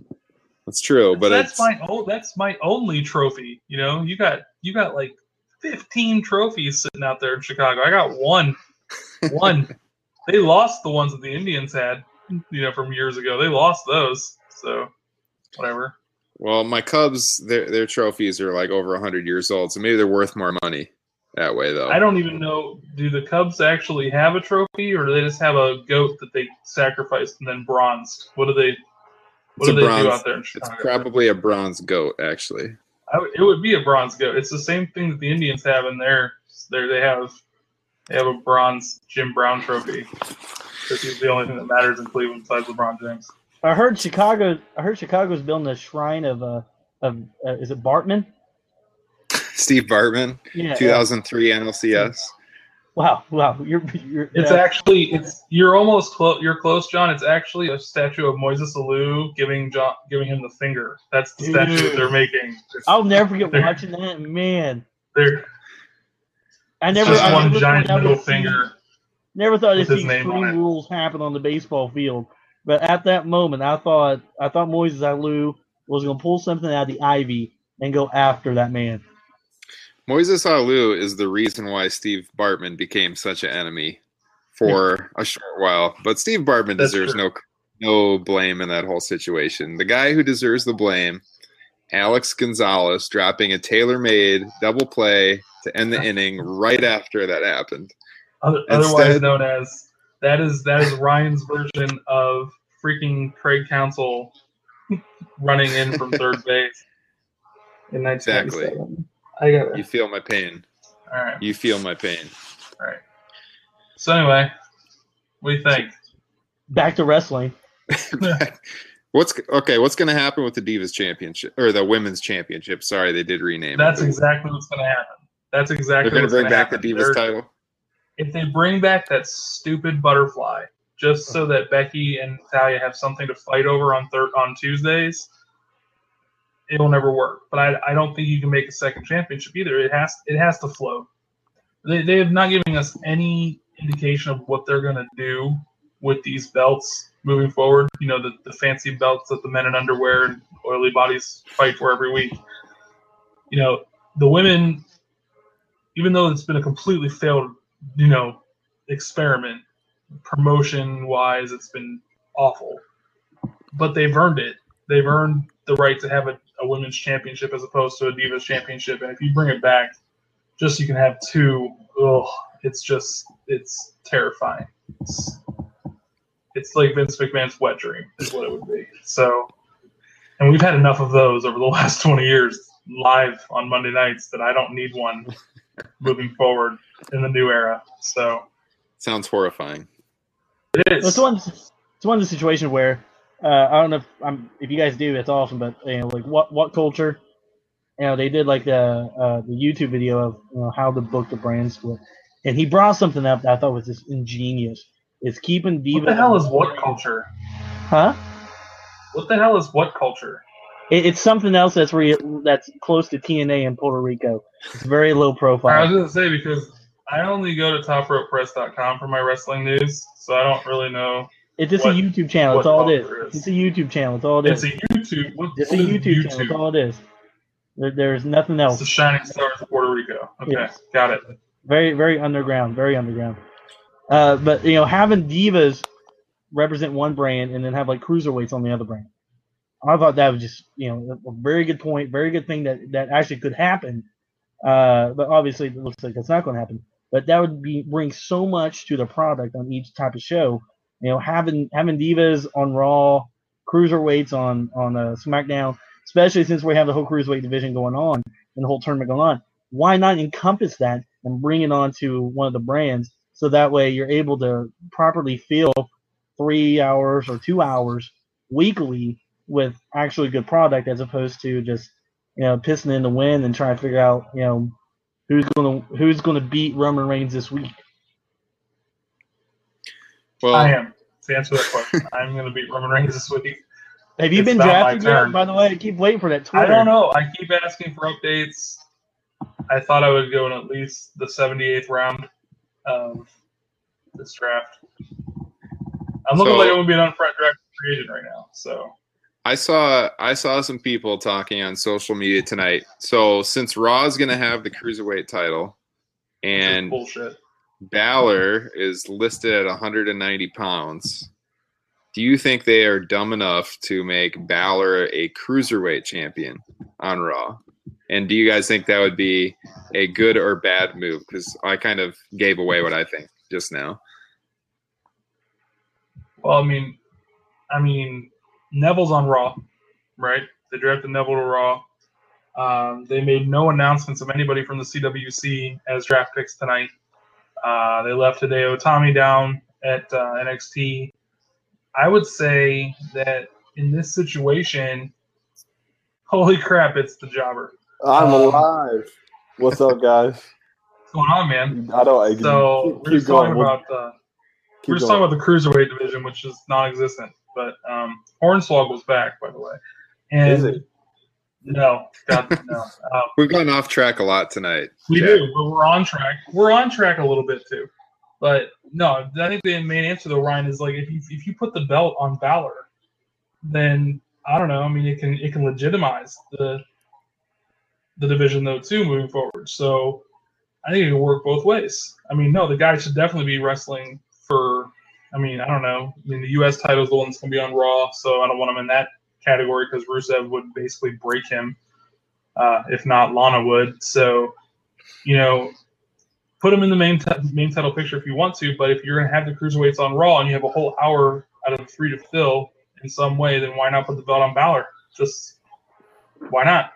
That's true, but that's it's my oh that's my only trophy. You know, you got you got like fifteen trophies sitting out there in Chicago. I got one. One. they lost the ones that the Indians had, you know, from years ago. They lost those. So whatever. well, my Cubs, their their trophies are like over hundred years old, so maybe they're worth more money that way, though. I don't even know. Do the Cubs actually have a trophy, or do they just have a goat that they sacrificed and then bronzed? What do they? What It's do they bronze- do out there in It's probably a bronze goat, actually. I it would be a bronze goat. It's the same thing that the Indians have in there. There they have they have a bronze Jim Brown trophy. Because he's the only thing that matters in Cleveland besides LeBron James. I heard Chicago. I heard Chicago's building a shrine of uh of uh, is it Bartman? Steve Bartman, Yeah. 2003 NLCS. Wow. Wow. You're you're. It's uh, actually it's you're almost close. You're close, John. It's actually a statue of Moises Alou giving John giving him the finger. That's the statue that they're making. It's- I'll never forget watching that. Man, They're I never. just I one never giant thought I'd middle see- finger. Never thought I'd with his see name on extreme it. rules happen on the baseball field. But at that moment, I thought I thought Moises Alou was going to pull something out of the ivy and go after that man. Moises Alou is the reason why Steve Bartman became such an enemy for [LAUGHS] a short while. But Steve Bartman That's deserves true. no no blame in that whole situation. The guy who deserves the blame, Alex Gonzalez, dropping a tailor-made double play to end the inning right after that happened. Other, otherwise Instead- known as that is that is Ryan's version of freaking Craig Counsell running in from third [LAUGHS] base in 1997. I got You feel my pain. All right. You feel my pain. All right. So anyway, what do you think? Back to wrestling. [LAUGHS] what's okay? What's going to happen with the Divas Championship or the Women's Championship? Sorry, they did rename That's it. exactly what's going to happen. That's exactly what They're gonna bring gonna back happen. the Divas They're- title. If they bring back that stupid butterfly, just so that Becky and Talia have something to fight over on third on Tuesdays, it'll never work. But I, I don't think you can make a second championship either. It has it has to float. They, they have not given us any indication of what they're going to do with these belts moving forward. You know, the, the fancy belts that the men in underwear and oily bodies fight for every week. You know, the women, even though it's been a completely failed, you know, experiment, promotion wise, it's been awful. But they've earned it. They've earned the right to have a, a women's championship as opposed to a Divas championship. And if you bring it back, just so you can have two, ugh, it's just, it's terrifying. It's, it's like Vince McMahon's wet dream, is what it would be. So, and we've had enough of those over the [LAUGHS] last 20 years live on Monday nights that I don't need one moving forward in the new era. So, Sounds horrifying. it It's is. one. It's one of the situations where uh, I don't know if I'm if you guys do. It's awesome, but you know, like what WhatCulture? You know, they did like the uh, the YouTube video of you know, how to book the brand split, and he brought something up that I thought was just ingenious. It's keeping diva. What the hell is WhatCulture? Huh? What the hell is WhatCulture? It, it's something else that's re- that's close to TNA in Puerto Rico. It's very low profile. I was going to say because I only go to topropepress.com for my wrestling news, so I don't really know. It's just what- a YouTube channel. That's all it is. is. It's a YouTube channel. That's all it It's a YouTube. What, It's a what is YouTube, channel. That's all it is. There, there's nothing It's else. the Shining Stars of Puerto Rico. Okay, Yes. got it. very very underground very underground uh, but you know having divas represent one brand and then have like cruiserweights on the other brand i thought that was just you know a very good point very good thing that that actually could happen uh, but obviously it looks like that's not going to happen. But that would be bring so much to the product on each type of show. You know having having divas on raw cruiserweights on on uh, smackdown especially since we have the whole cruiserweight division going on and the whole tournament going on why not encompass that and bring it onto one of the brands so that way you're able to properly fill three hours or two hours weekly with actually good product as opposed to just you know pissing in the wind and trying to figure out you know who's gonna who's gonna beat Roman Reigns this week. Well, I am. To answer that question, [LAUGHS] I'm going to beat Roman Reigns this week. Have you It's been drafted yet? By the way, I keep waiting for that Twitter. I don't know. I keep asking for updates. I thought I would go in at least the 78th round of this draft. I'm looking So- like I'm going to be an unfront draft free agent right now. So I saw I saw some people talking on social media tonight. So since Raw is going to have the cruiserweight title, and bullshit. Balor is listed at 190 pounds, do you think they are dumb enough to make Balor a cruiserweight champion on Raw? And do you guys think that would be a good or bad move? Because I kind of gave away what I think just now. Well, I mean, I mean, Neville's on Raw, right? They drafted Neville to Raw. Um, they made no announcements of anybody from the CWC as draft picks tonight. Uh, they left Hideo Itami down at uh, NXT. I would say that in this situation, holy crap, it's the jobber. I'm Um, alive. What's up, guys? [LAUGHS] What's going on, man? I don't. I, So keep, we're just talking going. We'll about the keep we're just going. talking about the cruiserweight division, which is non-existent. But um, Hornswoggle was back, by the way. And Is it? No, God, no. [LAUGHS] Um, We've gone off track a lot tonight. we Jack. do, but we're on track. We're on track a little bit too. But no, I think the main answer though, Ryan, is like if you if you put the belt on Balor, then I don't know. I mean, it can it can legitimize the the division though too moving forward. So I think it can work both ways. I mean, no, the guy should definitely be wrestling for. I mean, I don't know. I mean, the U.S. title is the one that's going to be on Raw, so I don't want him in that category because Rusev would basically break him, uh, if not Lana would. So, you know, put him in the main t- main title picture if you want to. But if you're going to have the cruiserweights on Raw and you have a whole hour out of three to fill in some way, then why not put the belt on Balor? Just why not?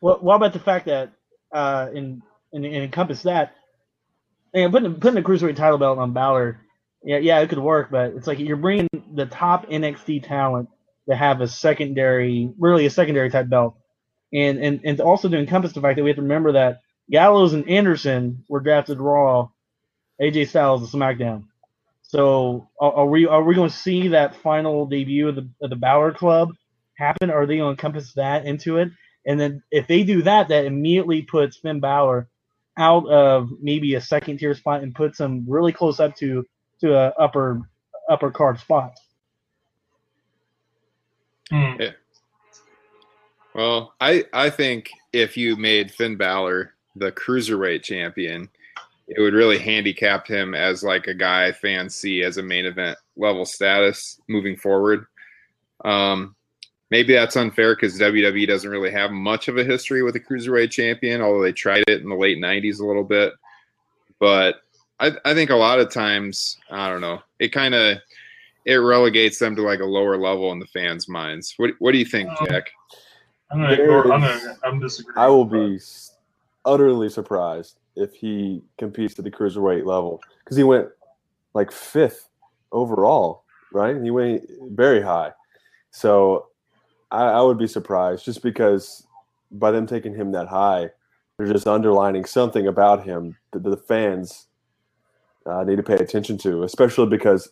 What, what about the fact that uh, in, in, in encompass that, and putting putting the cruiserweight title belt on Balor, yeah, yeah, it could work, but it's like you're bringing the top NXT talent to have a secondary, really a secondary type belt, and and and also to encompass the fact that we have to remember that Gallows and Anderson were drafted Raw, AJ Styles is SmackDown. So are, are we are we going to see that final debut of the of the Balor Club happen? Are they going to encompass that into it? And then if they do that, that immediately puts Finn Balor out of maybe a second tier spot and puts him really close up to to a upper upper card spot. Hmm. Well, I I think if you made Finn Balor the cruiserweight champion, it would really handicap him as like a guy fans see as a main event level status moving forward. Um, maybe that's unfair because WWE doesn't really have much of a history with a cruiserweight champion, although they tried it in the late '90s a little bit. But I, I think a lot of times, I don't know, it kind of it relegates them to like a lower level in the fans' minds. What What do you think, um, Jack? I'm gonna I'm gonna. I'm disagreeing. I will be utterly surprised if he competes at the cruiserweight level because he went like fifth overall, right? He went very high. So I, I would be surprised just because by them taking him that high, they're just underlining something about him that the fans uh, need to pay attention to, especially because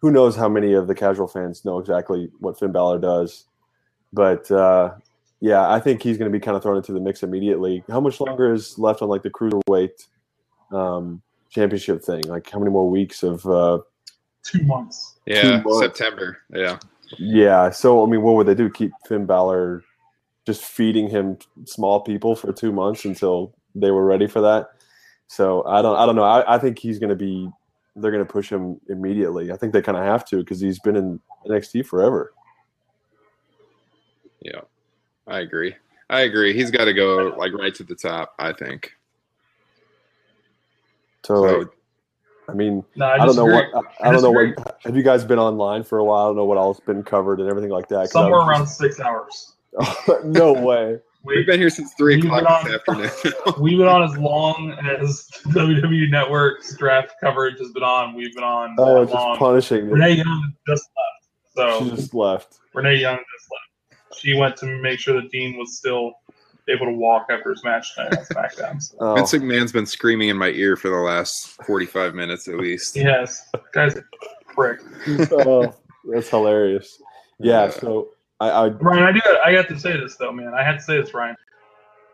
who knows how many of the casual fans know exactly what Finn Balor does. But uh, yeah, I think he's going to be kind of thrown into the mix immediately. How much longer is left on like the cruiserweight um, championship thing? Like how many more weeks of? Uh, two months. Yeah, months. September. Yeah. Yeah, so I mean, what would they do? Keep Finn Balor just feeding him small people for two months until they were ready for that? So I don't, I don't know. I, I think he's going to be. They're going to push him immediately. I think they kind of have to because he's been in NXT forever. Yeah, I agree. I agree. He's got to go like right to the top. I think. So, So I mean, No, I, I, don't know disagree. what I, I don't know disagree. what. Have you guys been online for a while? I don't know what all's been covered and everything like that. Somewhere was around six hours. [LAUGHS] no way. we've We, been here since three o'clock been this afternoon. we've been on [LAUGHS] as long as [LAUGHS] WWE Network's draft coverage has been on. We've been on Oh, that just long. punishing me. Renee Young just left. She just left. Renee Young just left. She went to make sure that Dean was still able to walk after his match tonight on SmackDown. So. Oh, Vince McMahon's been screaming in my ear for the last 45 minutes at least. Yes, guy's a prick. [LAUGHS] oh, that's hilarious. Yeah. So I, I Ryan, I do. I got to say this though, man. I had to say this, Ryan.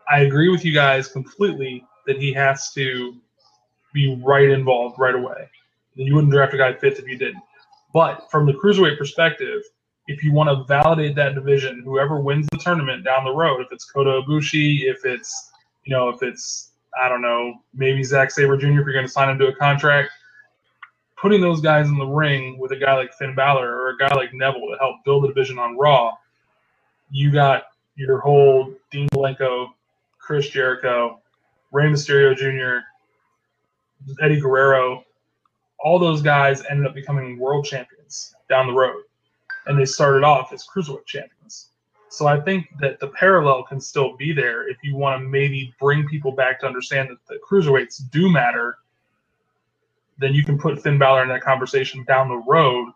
I agree with you guys completely that he has to be right involved right away. You wouldn't draft a guy fifth if you didn't. But from the cruiserweight perspective, if you want to validate that division, whoever wins the tournament down the road, if it's Kota Ibushi, if it's you know, if it's I don't know, maybe Zack Sabre Jr. if you're going to sign him to a contract, putting those guys in the ring with a guy like Finn Balor or a guy like Neville to help build the division on Raw, you got your whole Dean Malenko, Chris Jericho, Rey Mysterio Jr., Eddie Guerrero, all those guys ended up becoming world champions down the road. And they started off as cruiserweight champions. So I think that the parallel can still be there if you want to maybe bring people back to understand that the cruiserweights do matter. Then you can put Finn Balor in that conversation down the road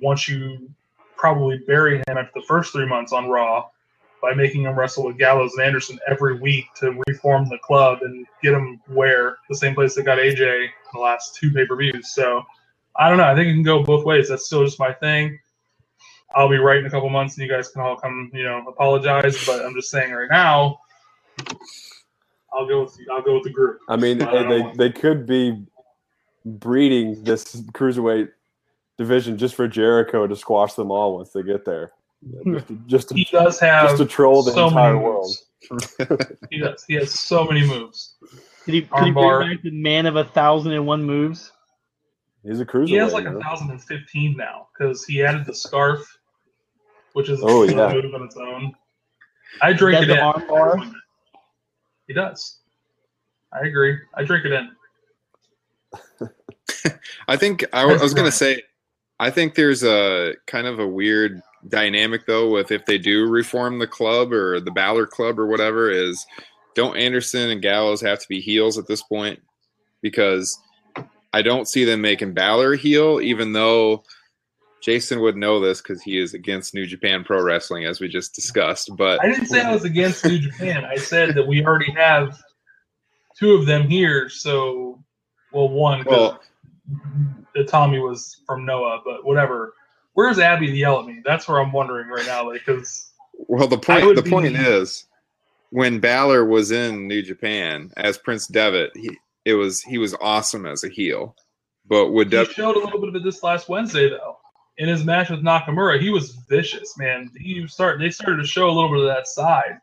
once you probably bury him after the first three months on Raw by making him wrestle with Gallows and Anderson every week to reform the club and get him where the same place that got AJ in the last two pay per views. So I don't know. I think it can go both ways. That's still just my thing. I'll be right in a couple months, and you guys can all come, you know, apologize. But I'm just saying right now, I'll go with I'll go with the group. I mean, I don't they, they could be breeding this cruiserweight division just for Jericho to squash them all once they get there. Just to, just He does have just to troll the so entire world. [LAUGHS] He does. He has so many moves. Could he, could he Armbar. bring back the man of a thousand and one moves? He's a cruiserweight. He has like a thousand and fifteen now because he added the scarf, which is Oh, [LAUGHS] cool yeah. move on its own. I drink it the in. armbar? He does. I agree. I drink it in. [LAUGHS] I think I, I was going to say, I think there's a kind of a weird dynamic though with if they do reform the club or the Balor Club or whatever is don't Anderson and Gallows have to be heels at this point because I don't see them making Balor heel even though Jason would know this because he is against New Japan Pro Wrestling as we just discussed but I didn't say I was against New Japan. I said that we already have two of them here. So, well, one well Itami was from Noah, but whatever. Where's Abby to yell at me? That's where I'm wondering right now. Like, because Well, the point the point is when Balor was in New Japan as Prince Devitt, he it was he was awesome as a heel. But would he Dev- showed a little bit of it this last Wednesday, though. In his match with Nakamura, he was vicious, man. He start they started to show a little bit of that side.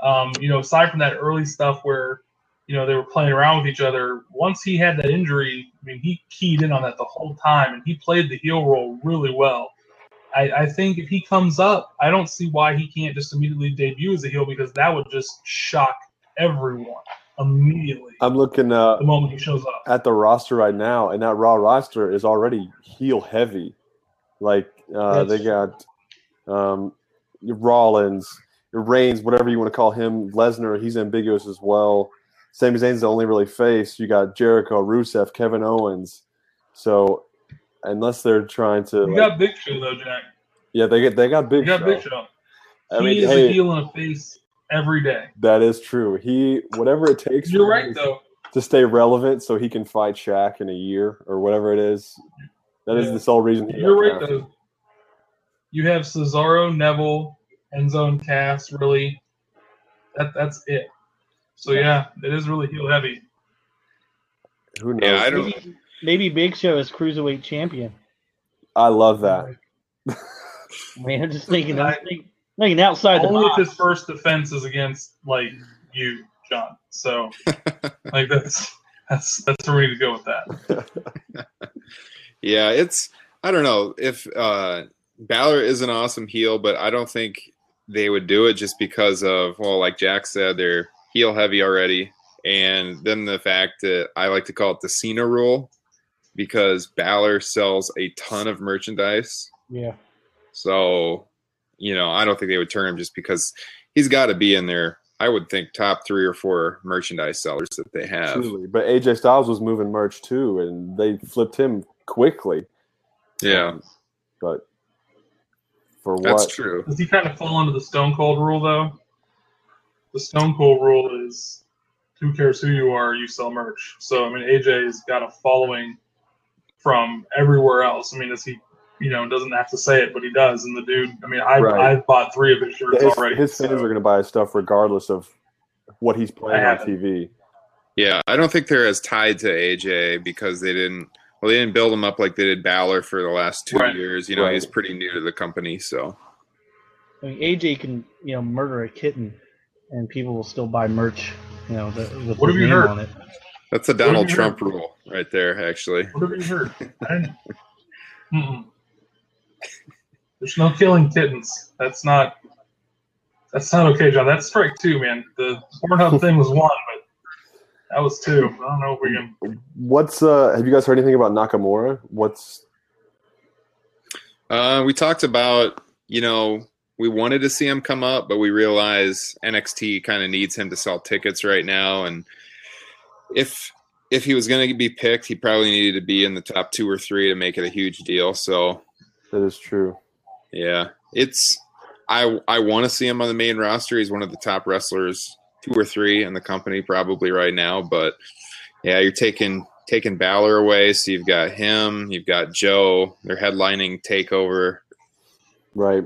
Um, you know, aside from that early stuff where, you know, they were playing around with each other. Once he had that injury, I mean, he keyed in on that the whole time, and he played the heel role really well. I, I think if he comes up, I don't see why he can't just immediately debut as a heel because that would just shock everyone immediately I'm looking uh, the moment he shows up. at the roster right now, and that Raw roster is already heel heavy. Like uh, they got um, Rollins, Reigns, whatever you want to call him, Lesnar. He's ambiguous as well. Sami Zayn's the only really face. You got Jericho, Rusev, Kevin Owens. So unless they're trying to, You like- got Big Show though, Jack. yeah, they get they got You big. got Show. Big Show. I he mean, is hey, a heel and a face every day. that is true. He whatever it takes. You're right though. to stay relevant, so he can fight Shaq in a year or whatever it is. That is Yeah. the sole reason. You're right drafted. though. You have Cesaro, Neville, Enzo, and Cass. Really, that that's it. So yeah, it is really heel heavy. Who knows? yeah, I don't Maybe, maybe Big Show is cruiserweight champion. I love that. [LAUGHS] Man, I'm just thinking, I'm thinking, thinking outside the Only if box. his first defense is against like you, John. So [LAUGHS] like that's that's that's for me to go with that. [LAUGHS] Yeah, it's I don't know if uh Balor is an awesome heel, but I don't think they would do it just because of well, like Jack said, they're heel heavy already, and then the fact that I like to call it the Cena rule because Balor sells a ton of merchandise. Yeah. So, you know, I don't think they would turn him just because he's got to be in there. I would think top three or four merchandise sellers that they have. Truly. But AJ Styles was moving merch too, and they flipped him quickly. Yeah, But for what? that's true. Does he kind of fall under the Stone Cold rule though? the Stone Cold rule is who cares who you are, you sell merch. So I mean, AJ's got a following from everywhere else. I mean, is he, you know, doesn't have to say it, but he does. And the dude, I mean, I Right. I've bought three of his shirts His, already. his fans so- are going to buy his stuff regardless of what he's playing on. TV. Yeah, I don't think they're as tied to AJ because they didn't. Well, they didn't build him up like they did Balor for the last two Right. years. You know, Right. he's pretty new to the company, so I mean, AJ can you know murder a kitten, and people will still buy merch. You know, the, with What his have you name heard? on it. that's the What have Donald Trump heard? rule right there. Actually, What have you heard? [LAUGHS] There's no killing kittens. That's not. That's not okay, John. That's strike two, man. The Pornhub thing was one, but that was two. I don't know if we can. What's uh? Have you guys heard anything about Nakamura? What's uh, we talked about you know we wanted to see him come up, but we realize NXT kind of needs him to sell tickets right now, and if if he was going to be picked, he probably needed to be in the top two or three to make it a huge deal. So that is true? Yeah, it's I I want to see him on the main roster. He's one of the top wrestlers, two or three in the company probably right now. But yeah, you're taking taking Balor away, so you've got him, you've got Joe. They're headlining Takeover. Right.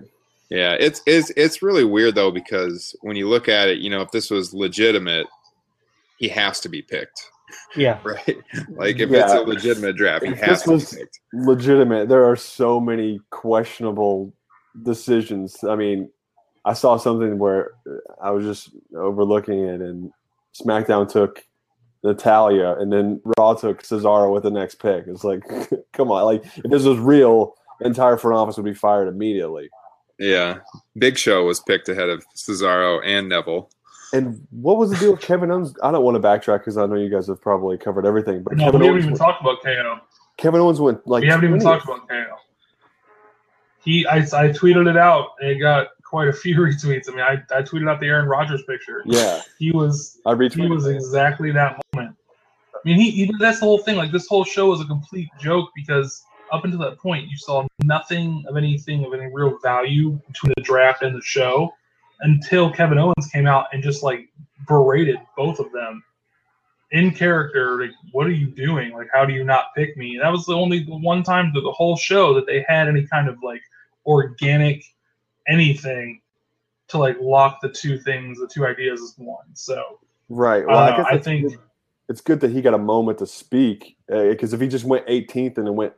Yeah, it's it's it's really weird though because when you look at it, you know, if this was legitimate, he has to be picked, Yeah, [LAUGHS] right? like if it's a legitimate draft, he If has this to be picked. legitimate. There are so many questionable decisions. I mean, I saw something where uh, I was just overlooking it, and SmackDown took Natalya, and then Raw took Cesaro with the next pick. It's like, [LAUGHS] come on! Like if this was real, the entire front office would be fired immediately. Yeah, Big Show was picked ahead of Cesaro and Neville. And what was the deal with Kevin Owens? I don't want to backtrack because I know you guys have probably covered everything. But No, Kevin, we haven't Owens, even went, talked about KO. Kevin Owens went like we haven't even 20th. talked about KO. He, I, I tweeted it out, and it got quite a few [LAUGHS] retweets. I mean, I, I tweeted out the Aaron Rodgers picture. Yeah, He was I retweeted. he was exactly that moment. I mean, he, he that's the whole thing. Like this whole show was a complete joke because up until that point, you saw nothing of anything of any real value between the draft and the show until Kevin Owens came out and just like berated both of them in character. Like, what are you doing? Like, how do you not pick me? That was the only one time through the whole show that they had any kind of like organic anything to like lock the two things, the two ideas as one. So Right. Well, I, guess I think- good- it's good that he got a moment to speak uh, because if he just went 18th and it went,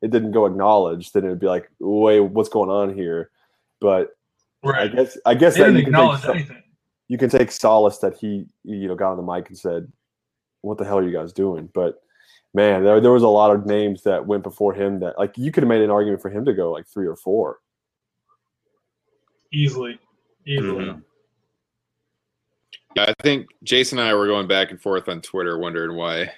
it didn't go acknowledged, then it'd be like, wait, what's going on here? But right. I guess I guess They that you can, acknowledge take, anything. you can take solace that he you know got on the mic and said, "What the hell are you guys doing?" But man, there there was a lot of names that went before him that like you could have made an argument for him to go like three or four. Easily. Easily. Mhm. Yeah, I think Jason and I were going back and forth on Twitter, wondering why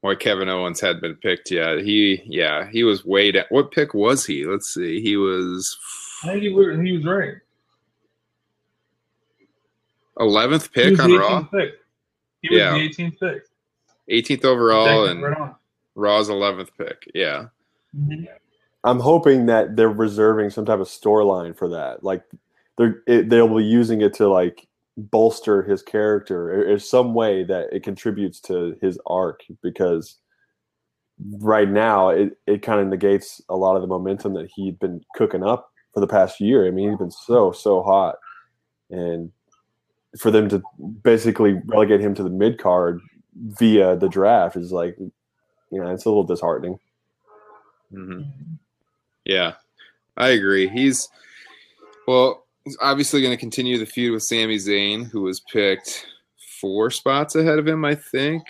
why Kevin Owens hadn't been picked yet. He, yeah, he was way down. What pick was he? Let's see. He was I think he, was- he was right. eleventh pick on Raw, 18th pick. He was Yeah. the 18th pick. 18th overall, Exactly, and right. Raw's eleventh pick. Yeah, Mhm. I'm hoping that they're reserving some type of storyline for that. Like they're it, they'll be using it to like bolster his character or some way that it contributes to his arc because right now it, it kind of negates a lot of the momentum that he'd been cooking up for the past year. I mean, he's been so so hot, and for them to basically relegate him to the mid card via the draft is like, you know, it's a little disheartening. hmm yeah, I agree. He's well, he's obviously going to continue the feud with Sami Zayn, who was picked four spots ahead of him, I think.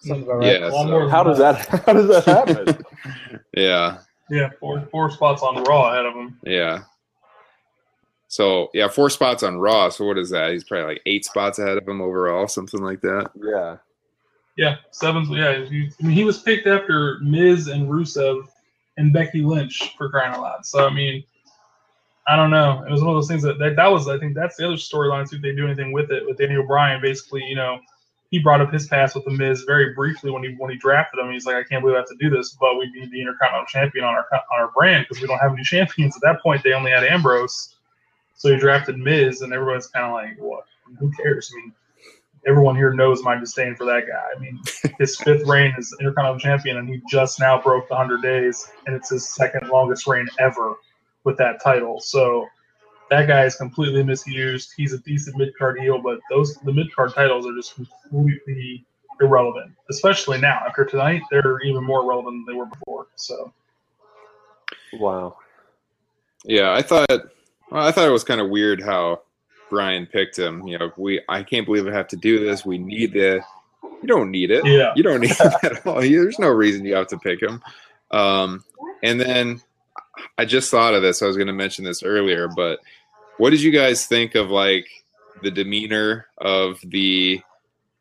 Sounds about right. Yeah, One so- more How does that how does that happen? [LAUGHS] yeah. Yeah, four four spots on Raw ahead of him. Yeah. So yeah, four spots on Raw. So what is that? He's probably like eight spots ahead of him overall, something like that. yeah. Yeah, seventh. Yeah, he, I mean, he was picked after Miz and Rusev and Becky Lynch for crying out loud. So I mean, I don't know. It was one of those things that that, that was. I think that's the other storyline. See if they do anything with it. With Daniel Bryan, basically, you know, he brought up his past with the Miz very briefly when he when he drafted him. He's like, I can't believe I have to do this, but we need the Intercontinental Champion on our on our brand because we don't have any [LAUGHS] champions. At that point, they only had Ambrose. So he drafted Miz, and everyone's kind of like, what? Who cares? I mean, everyone here knows my disdain for that guy. I mean, his [LAUGHS] fifth reign as Intercontinental Champion, and he just now broke the 100 days, and it's his second longest reign ever with that title. So that guy is completely misused. He's a decent mid card heel, but those the mid card titles are just completely irrelevant, especially now. After tonight, they're even more relevant than they were before. So Wow. Yeah, I thought well, I thought it was kind of weird how Bryan picked him. You know, we I can't believe I have to do this. We need the. You don't need it. Yeah. You don't need [LAUGHS] it at all. There's no reason you have to pick him. Um, and then I just thought of this. I was going to mention this earlier, but what did you guys think of like the demeanor of the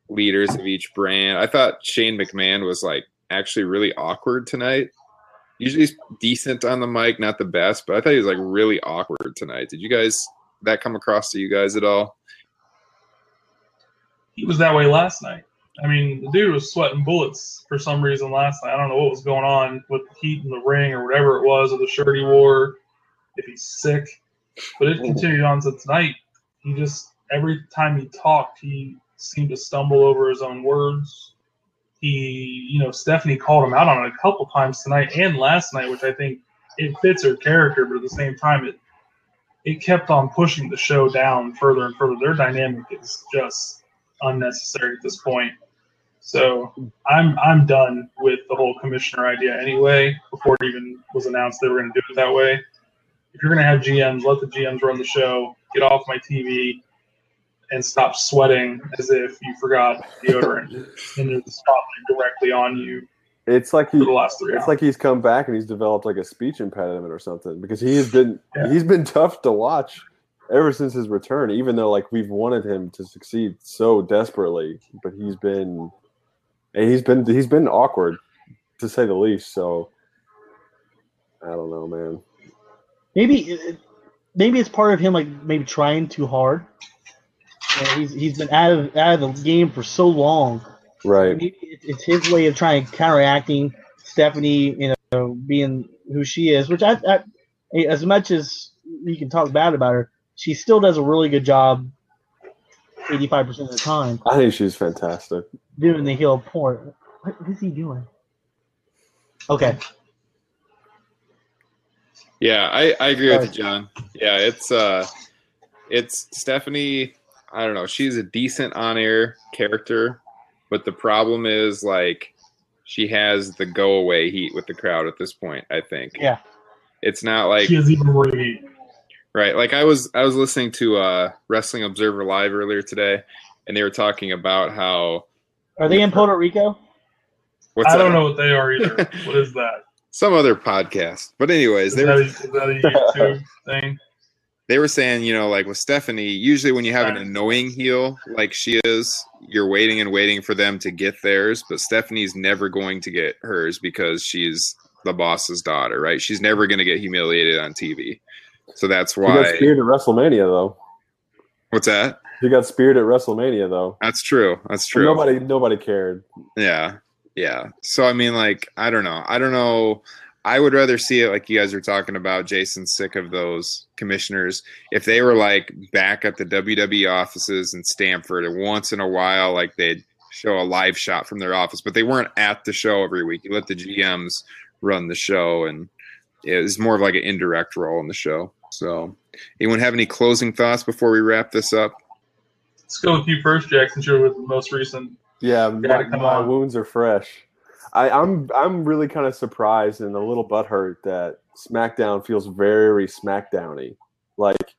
leaders of each brand? I thought Shane McMahon was like actually really awkward tonight. Usually he's decent on the mic, not the best, but I thought he was like really awkward tonight. Did you guys that come across to you guys at all? he was that way last night. I mean, the dude was sweating bullets for some reason last night. I don't know what was going on with the heat in the ring or whatever it was, or the shirt he wore, if he's sick. But it continued on to tonight. He just, every time he talked, he seemed to stumble over his own words. He, you know, Stephanie called him out on it a couple times tonight and last night, which I think it fits her character, but at the same time, it it kept on pushing the show down further and further. Their dynamic is just unnecessary at this point. So I'm I'm done with the whole commissioner idea anyway. Before it even was announced they were going to do it that way. If you're going to have GMs, let the GMs run the show. Get off my TV and stop sweating as if you forgot deodorant and there's the spotlight directly on you It's like he the last three it's hours. like he's come back and he's developed like a speech impediment or something because he has been Yeah. he's been [LAUGHS] tough to watch ever since his return even though like we've wanted him to succeed so desperately but he's been and he's been he's been awkward to say the least so I don't know man Maybe uh, maybe it's part of him like maybe trying too hard. You know, he's he's been out of out of the game for so long. Right Maybe it's his way of trying counteracting Stephanie, you know, being who she is. Which I, I as much as you can talk bad about her, she still does a really good job. Eighty-five percent of the time, I think she's fantastic doing the heel port. What is he doing? Okay, Yeah, I, I agree with you, John. Yeah, it's uh it's Stephanie, I don't know, she's a decent on air character, but the problem is like she has the go away heat with the crowd at this point, I think. Yeah. It's not like she has even more heat. Right. Like I was I was listening to uh Wrestling Observer Live earlier today and they were talking about how are they in Puerto Rico? what's I that? don't know what they are either. [LAUGHS] what is that? Some other podcast. But anyways, Is they that, were a, is that a YouTube thing? They were saying, you know, like with Stephanie, usually when you have an annoying heel like she is, you're waiting and waiting for them to get theirs, but Stephanie's never going to get hers because she's the boss's daughter, right? She's never going to get humiliated on TV. So that's she got why speared at WrestleMania though What's that? she got speared at WrestleMania though That's true. That's true. nobody nobody cared Yeah. Yeah. So I mean like I don't know. I don't know. I would rather see it like you guys were talking about Jason's sick of those commissioners. If they were like back at the WWE offices in Stamford and once in a while like they'd show a live shot from their office, but they weren't at the show every week. You let the GMs run the show and it was more of like an indirect role in the show. So anyone have any closing thoughts before we wrap this up? Let's go with you first, Jack, since you're with the most recent. Yeah, my, my wounds are fresh. I, I'm I'm really kind of surprised and a little butthurt that SmackDown feels very SmackDowny. Like,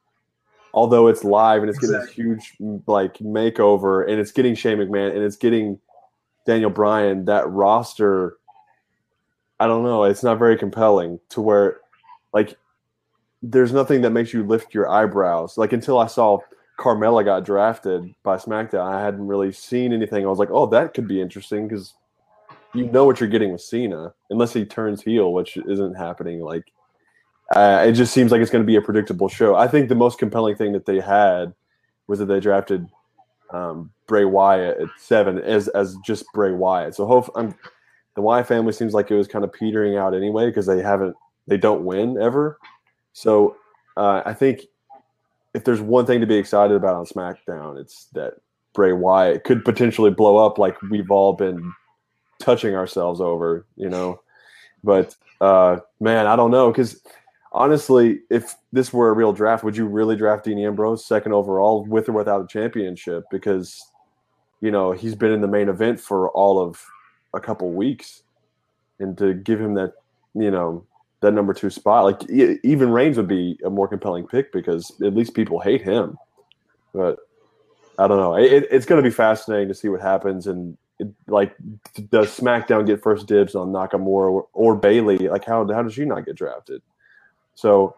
although it's live and it's getting this huge like makeover and it's getting Shane McMahon and it's getting Daniel Bryan, that roster, I don't know, it's not very compelling to where, like, there's nothing that makes you lift your eyebrows. Like until I saw Carmella got drafted by SmackDown, I hadn't really seen anything. I was like, oh, that could be interesting because you know what you're getting with Cena, unless he turns heel, which isn't happening. Like, uh, it just seems like it's going to be a predictable show. I think the most compelling thing that they had was that they drafted um, Bray Wyatt at seven as as just Bray Wyatt. So hope I'm, the Wyatt family seems like it was kind of petering out anyway because they haven't they don't win ever. So uh, I think if there's one thing to be excited about on SmackDown, it's that Bray Wyatt could potentially blow up like we've all been touching ourselves over, you know. But uh, man, I don't know because honestly, if this were a real draft, would you really draft Dean Ambrose second overall with or without a championship? Because you know he's been in the main event for all of a couple weeks, and to give him that, you know, that number two spot, like even Reigns would be a more compelling pick because at least people hate him. But I don't know. It, it's going to be fascinating to see what happens and. Like, does SmackDown get first dibs on Nakamura or, or Bayley? Like, how how does she not get drafted? So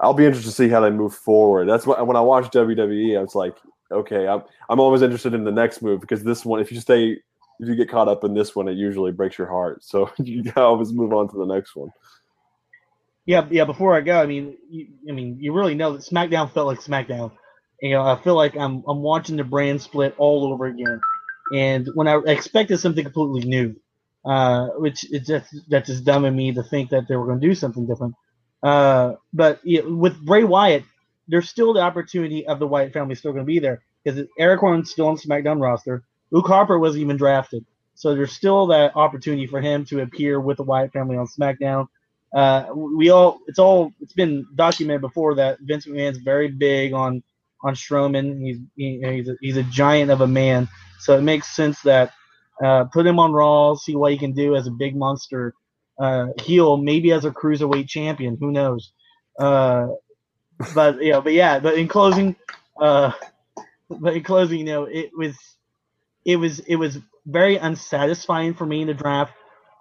I'll be interested to see how they move forward. That's what when I watched WWE, I was like, okay, I'm I'm always interested in the next move because this one, if you stay, if you get caught up in this one, it usually breaks your heart. So [LAUGHS] you always move on to the next one. Yeah, yeah. Before I go, I mean, you, I mean, you really know that SmackDown felt like SmackDown. You know, I feel like I'm I'm watching the brand split all over again. And when I expected something completely new, uh, which it's just that's just dumb of me to think that they were going to do something different. Uh, but you know, with Bray Wyatt, there's still the opportunity of the Wyatt family still going to be there because Eric Rowan's still on SmackDown roster. Luke Harper wasn't even drafted, so there's still that opportunity for him to appear with the Wyatt family on SmackDown. Uh, we all it's all it's been documented before that Vince McMahon's very big on on Strowman. He's he, he's a, he's a giant of a man, so it makes sense that uh, put him on Raw, see what he can do as a big monster uh, heel, maybe as a cruiserweight champion. Who knows? Uh, but yeah, but yeah, but in closing, uh, but in closing, you know, it was it was it was very unsatisfying for me in the draft.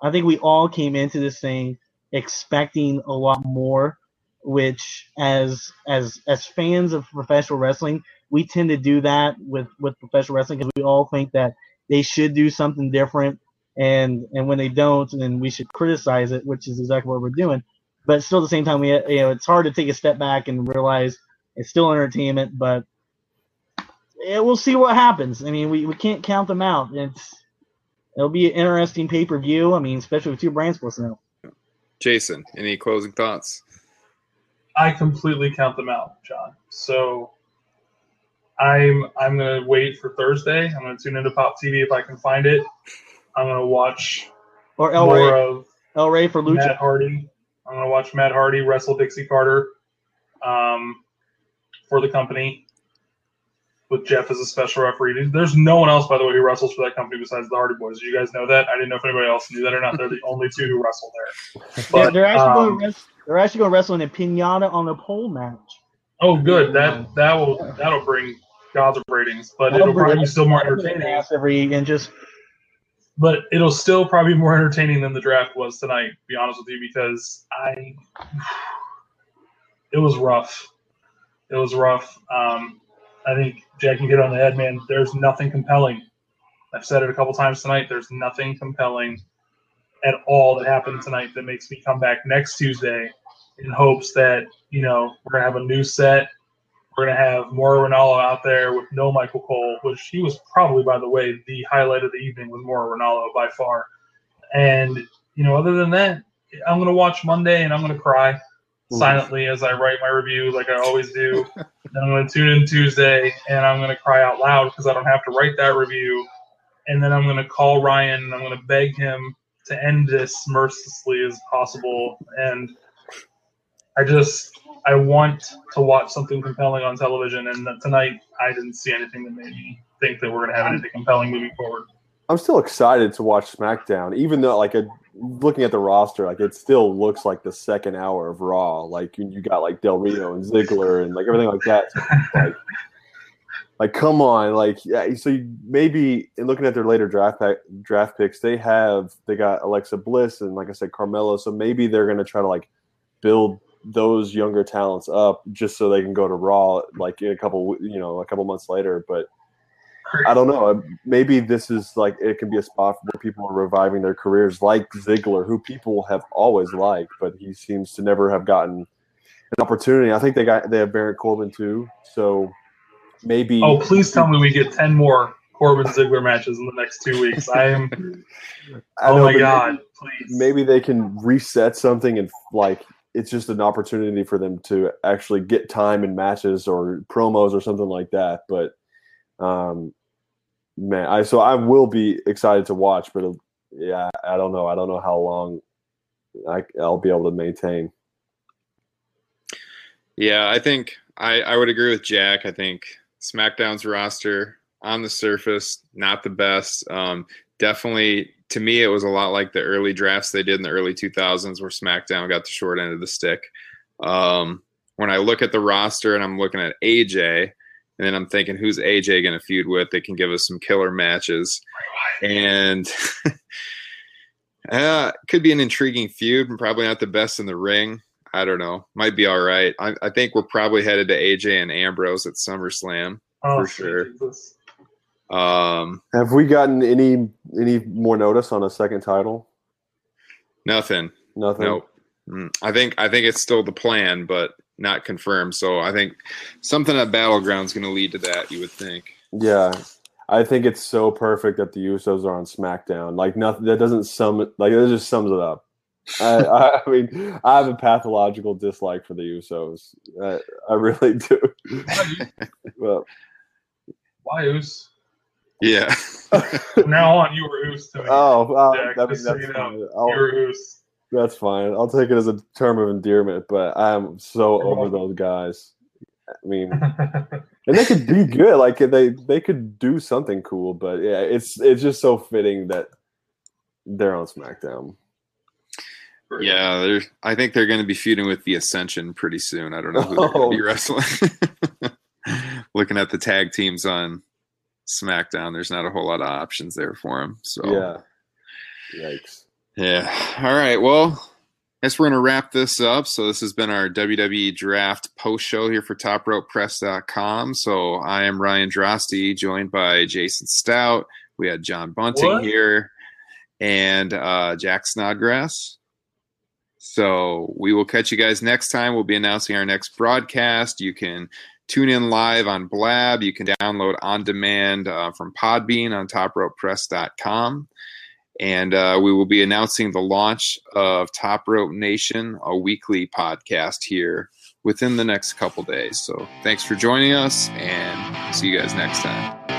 I think we all came into this thing expecting a lot more, which as as as fans of professional wrestling, we tend to do that with with professional wrestling because we all think that they should do something different and and when they don't then we should criticize it which is exactly what we're doing. But still at the same time we you know it's hard to take a step back and realize it's still entertainment but yeah, we'll see what happens. I mean we, we can't count them out. It's it'll be an interesting pay-per-view. I mean especially with two brand splits now Jason, any closing thoughts? I completely count them out, John. So I'm I'm gonna wait for Thursday. I'm gonna tune into Pop TV if I can find it. I'm gonna watch or El more Ray, of El Rey for Lucha. Matt Hardy. I'm gonna watch Matt Hardy wrestle Dixie Carter um, for the company with Jeff as a special referee. There's no one else, by the way, who wrestles for that company besides the Hardy Boys. Did you guys know that? I didn't know if anybody else knew that or not. They're the only two who wrestle there. [LAUGHS] They're, they're actually um, going to they're actually going to wrestle in a pinata on a pole match. Oh, good. That that will that'll bring gods of ratings, but it'll probably be still more entertaining. Every and just But it'll still probably be more entertaining than the draft was tonight. To be honest with you, because I [SIGHS] it was rough. It was rough. Um, I think Jack can get on the head, man. There's nothing compelling. I've said it a couple times tonight. There's nothing compelling at all that happened tonight that makes me come back next Tuesday in hopes that you know we're gonna have a new set. We're gonna have Mauro Ranallo out there with no Michael Cole, which he was probably, by the way, the highlight of the evening with Mauro Ranallo by far. And you know, other than that, I'm gonna watch Monday and I'm gonna cry mm. silently as I write my review, like I always do. [LAUGHS] then I'm gonna tune in Tuesday and I'm gonna cry out loud because I don't have to write that review. And then I'm gonna call Ryan and I'm gonna beg him to end this mercilessly as possible. And I just I want to watch something compelling on television, and tonight I didn't see anything that made me think that we're gonna have anything compelling moving forward. I'm still excited to watch SmackDown, even though like a, looking at the roster, like it still looks like the second hour of Raw. Like you, you got like Del Rio and Ziggler and like everything like that. So, [LAUGHS] like, like come on, like yeah. So you, maybe in looking at their later draft pack, draft picks, they have they got Alexa Bliss and like I said, Carmella. So maybe they're gonna try to like build those younger talents up just so they can go to Raw like in a couple you know a couple months later. But I don't know. Um, maybe this is like it can be a spot where people are reviving their careers, like Ziggler, who people have always liked, but he seems to never have gotten an opportunity. I think they got they have Baron Corbin too, so maybe. Oh, please tell me we get ten more Corbin Ziggler matches in the next two weeks. I am. [LAUGHS] I oh know, my god! maybe- Please. Maybe they can reset something and like it's just an opportunity for them to actually get time in matches or promos or something like that. But um, man, I so I will be excited to watch, but uh, yeah, I don't know. I don't know how long I, I'll be able to maintain. Yeah, I think I, I would agree with Jack. I think SmackDown's roster on the surface, not the best. Um, definitely, to me, it was a lot like the early drafts they did in the early 2000s where SmackDown got the short end of the stick. Um, when I look at the roster and I'm looking at AJ, and then I'm thinking, who's AJ going to feud with that can give us some killer matches? And [LAUGHS] uh, could be an intriguing feud, and probably not the best in the ring. I don't know. Might be all right. I, I think we're probably headed to AJ and Ambrose at SummerSlam Oh, for sure. Jesus. Um, Have we gotten any any more notice on a second title? nothing. Nothing. No. Mm, I think I think it's still the plan, but not confirmed. So I think something at Battleground's going to lead to that. You would think. Yeah, I think it's so perfect that the Usos are on SmackDown. Like nothing that doesn't sum. Like it just sums it up. I, [LAUGHS] I, I mean, I have a pathological dislike for the Usos. I, I really do. [LAUGHS] well, Why Oos? Yeah. From now on, you were Oos to me. [LAUGHS] oh, uh, Jack, I mean, just so that's you know, fine. you I'll, were Oos. that's fine. I'll take it as a term of endearment. But I'm so over those guys. I mean, [LAUGHS] and they could be good. Like they they could do something cool. But yeah, it's it's just so fitting that they're on SmackDown. Yeah, they're, I think they're going to be feuding with the Ascension pretty soon. I don't know who they're going to be [LAUGHS] Oh. wrestling. Looking at the tag teams on SmackDown, there's not a whole lot of options there for him. So Yeah. Yikes. Yeah. All right. Well, I guess we're going to wrap this up. So, this has been our WWE Draft post show here for TopRopePress.com. So, I am Ryan Drosty, joined by Jason Stout. We had John Bunting What? here and uh, Jack Snodgrass. So, we will catch you guys next time. We'll be announcing our next broadcast. You can tune in live on Blab. You can download on demand uh, from Podbean on TopRopePress.com and uh, we will be announcing the launch of Top Rope Nation, a weekly podcast here within the next couple days. So thanks for joining us, and see you guys next time.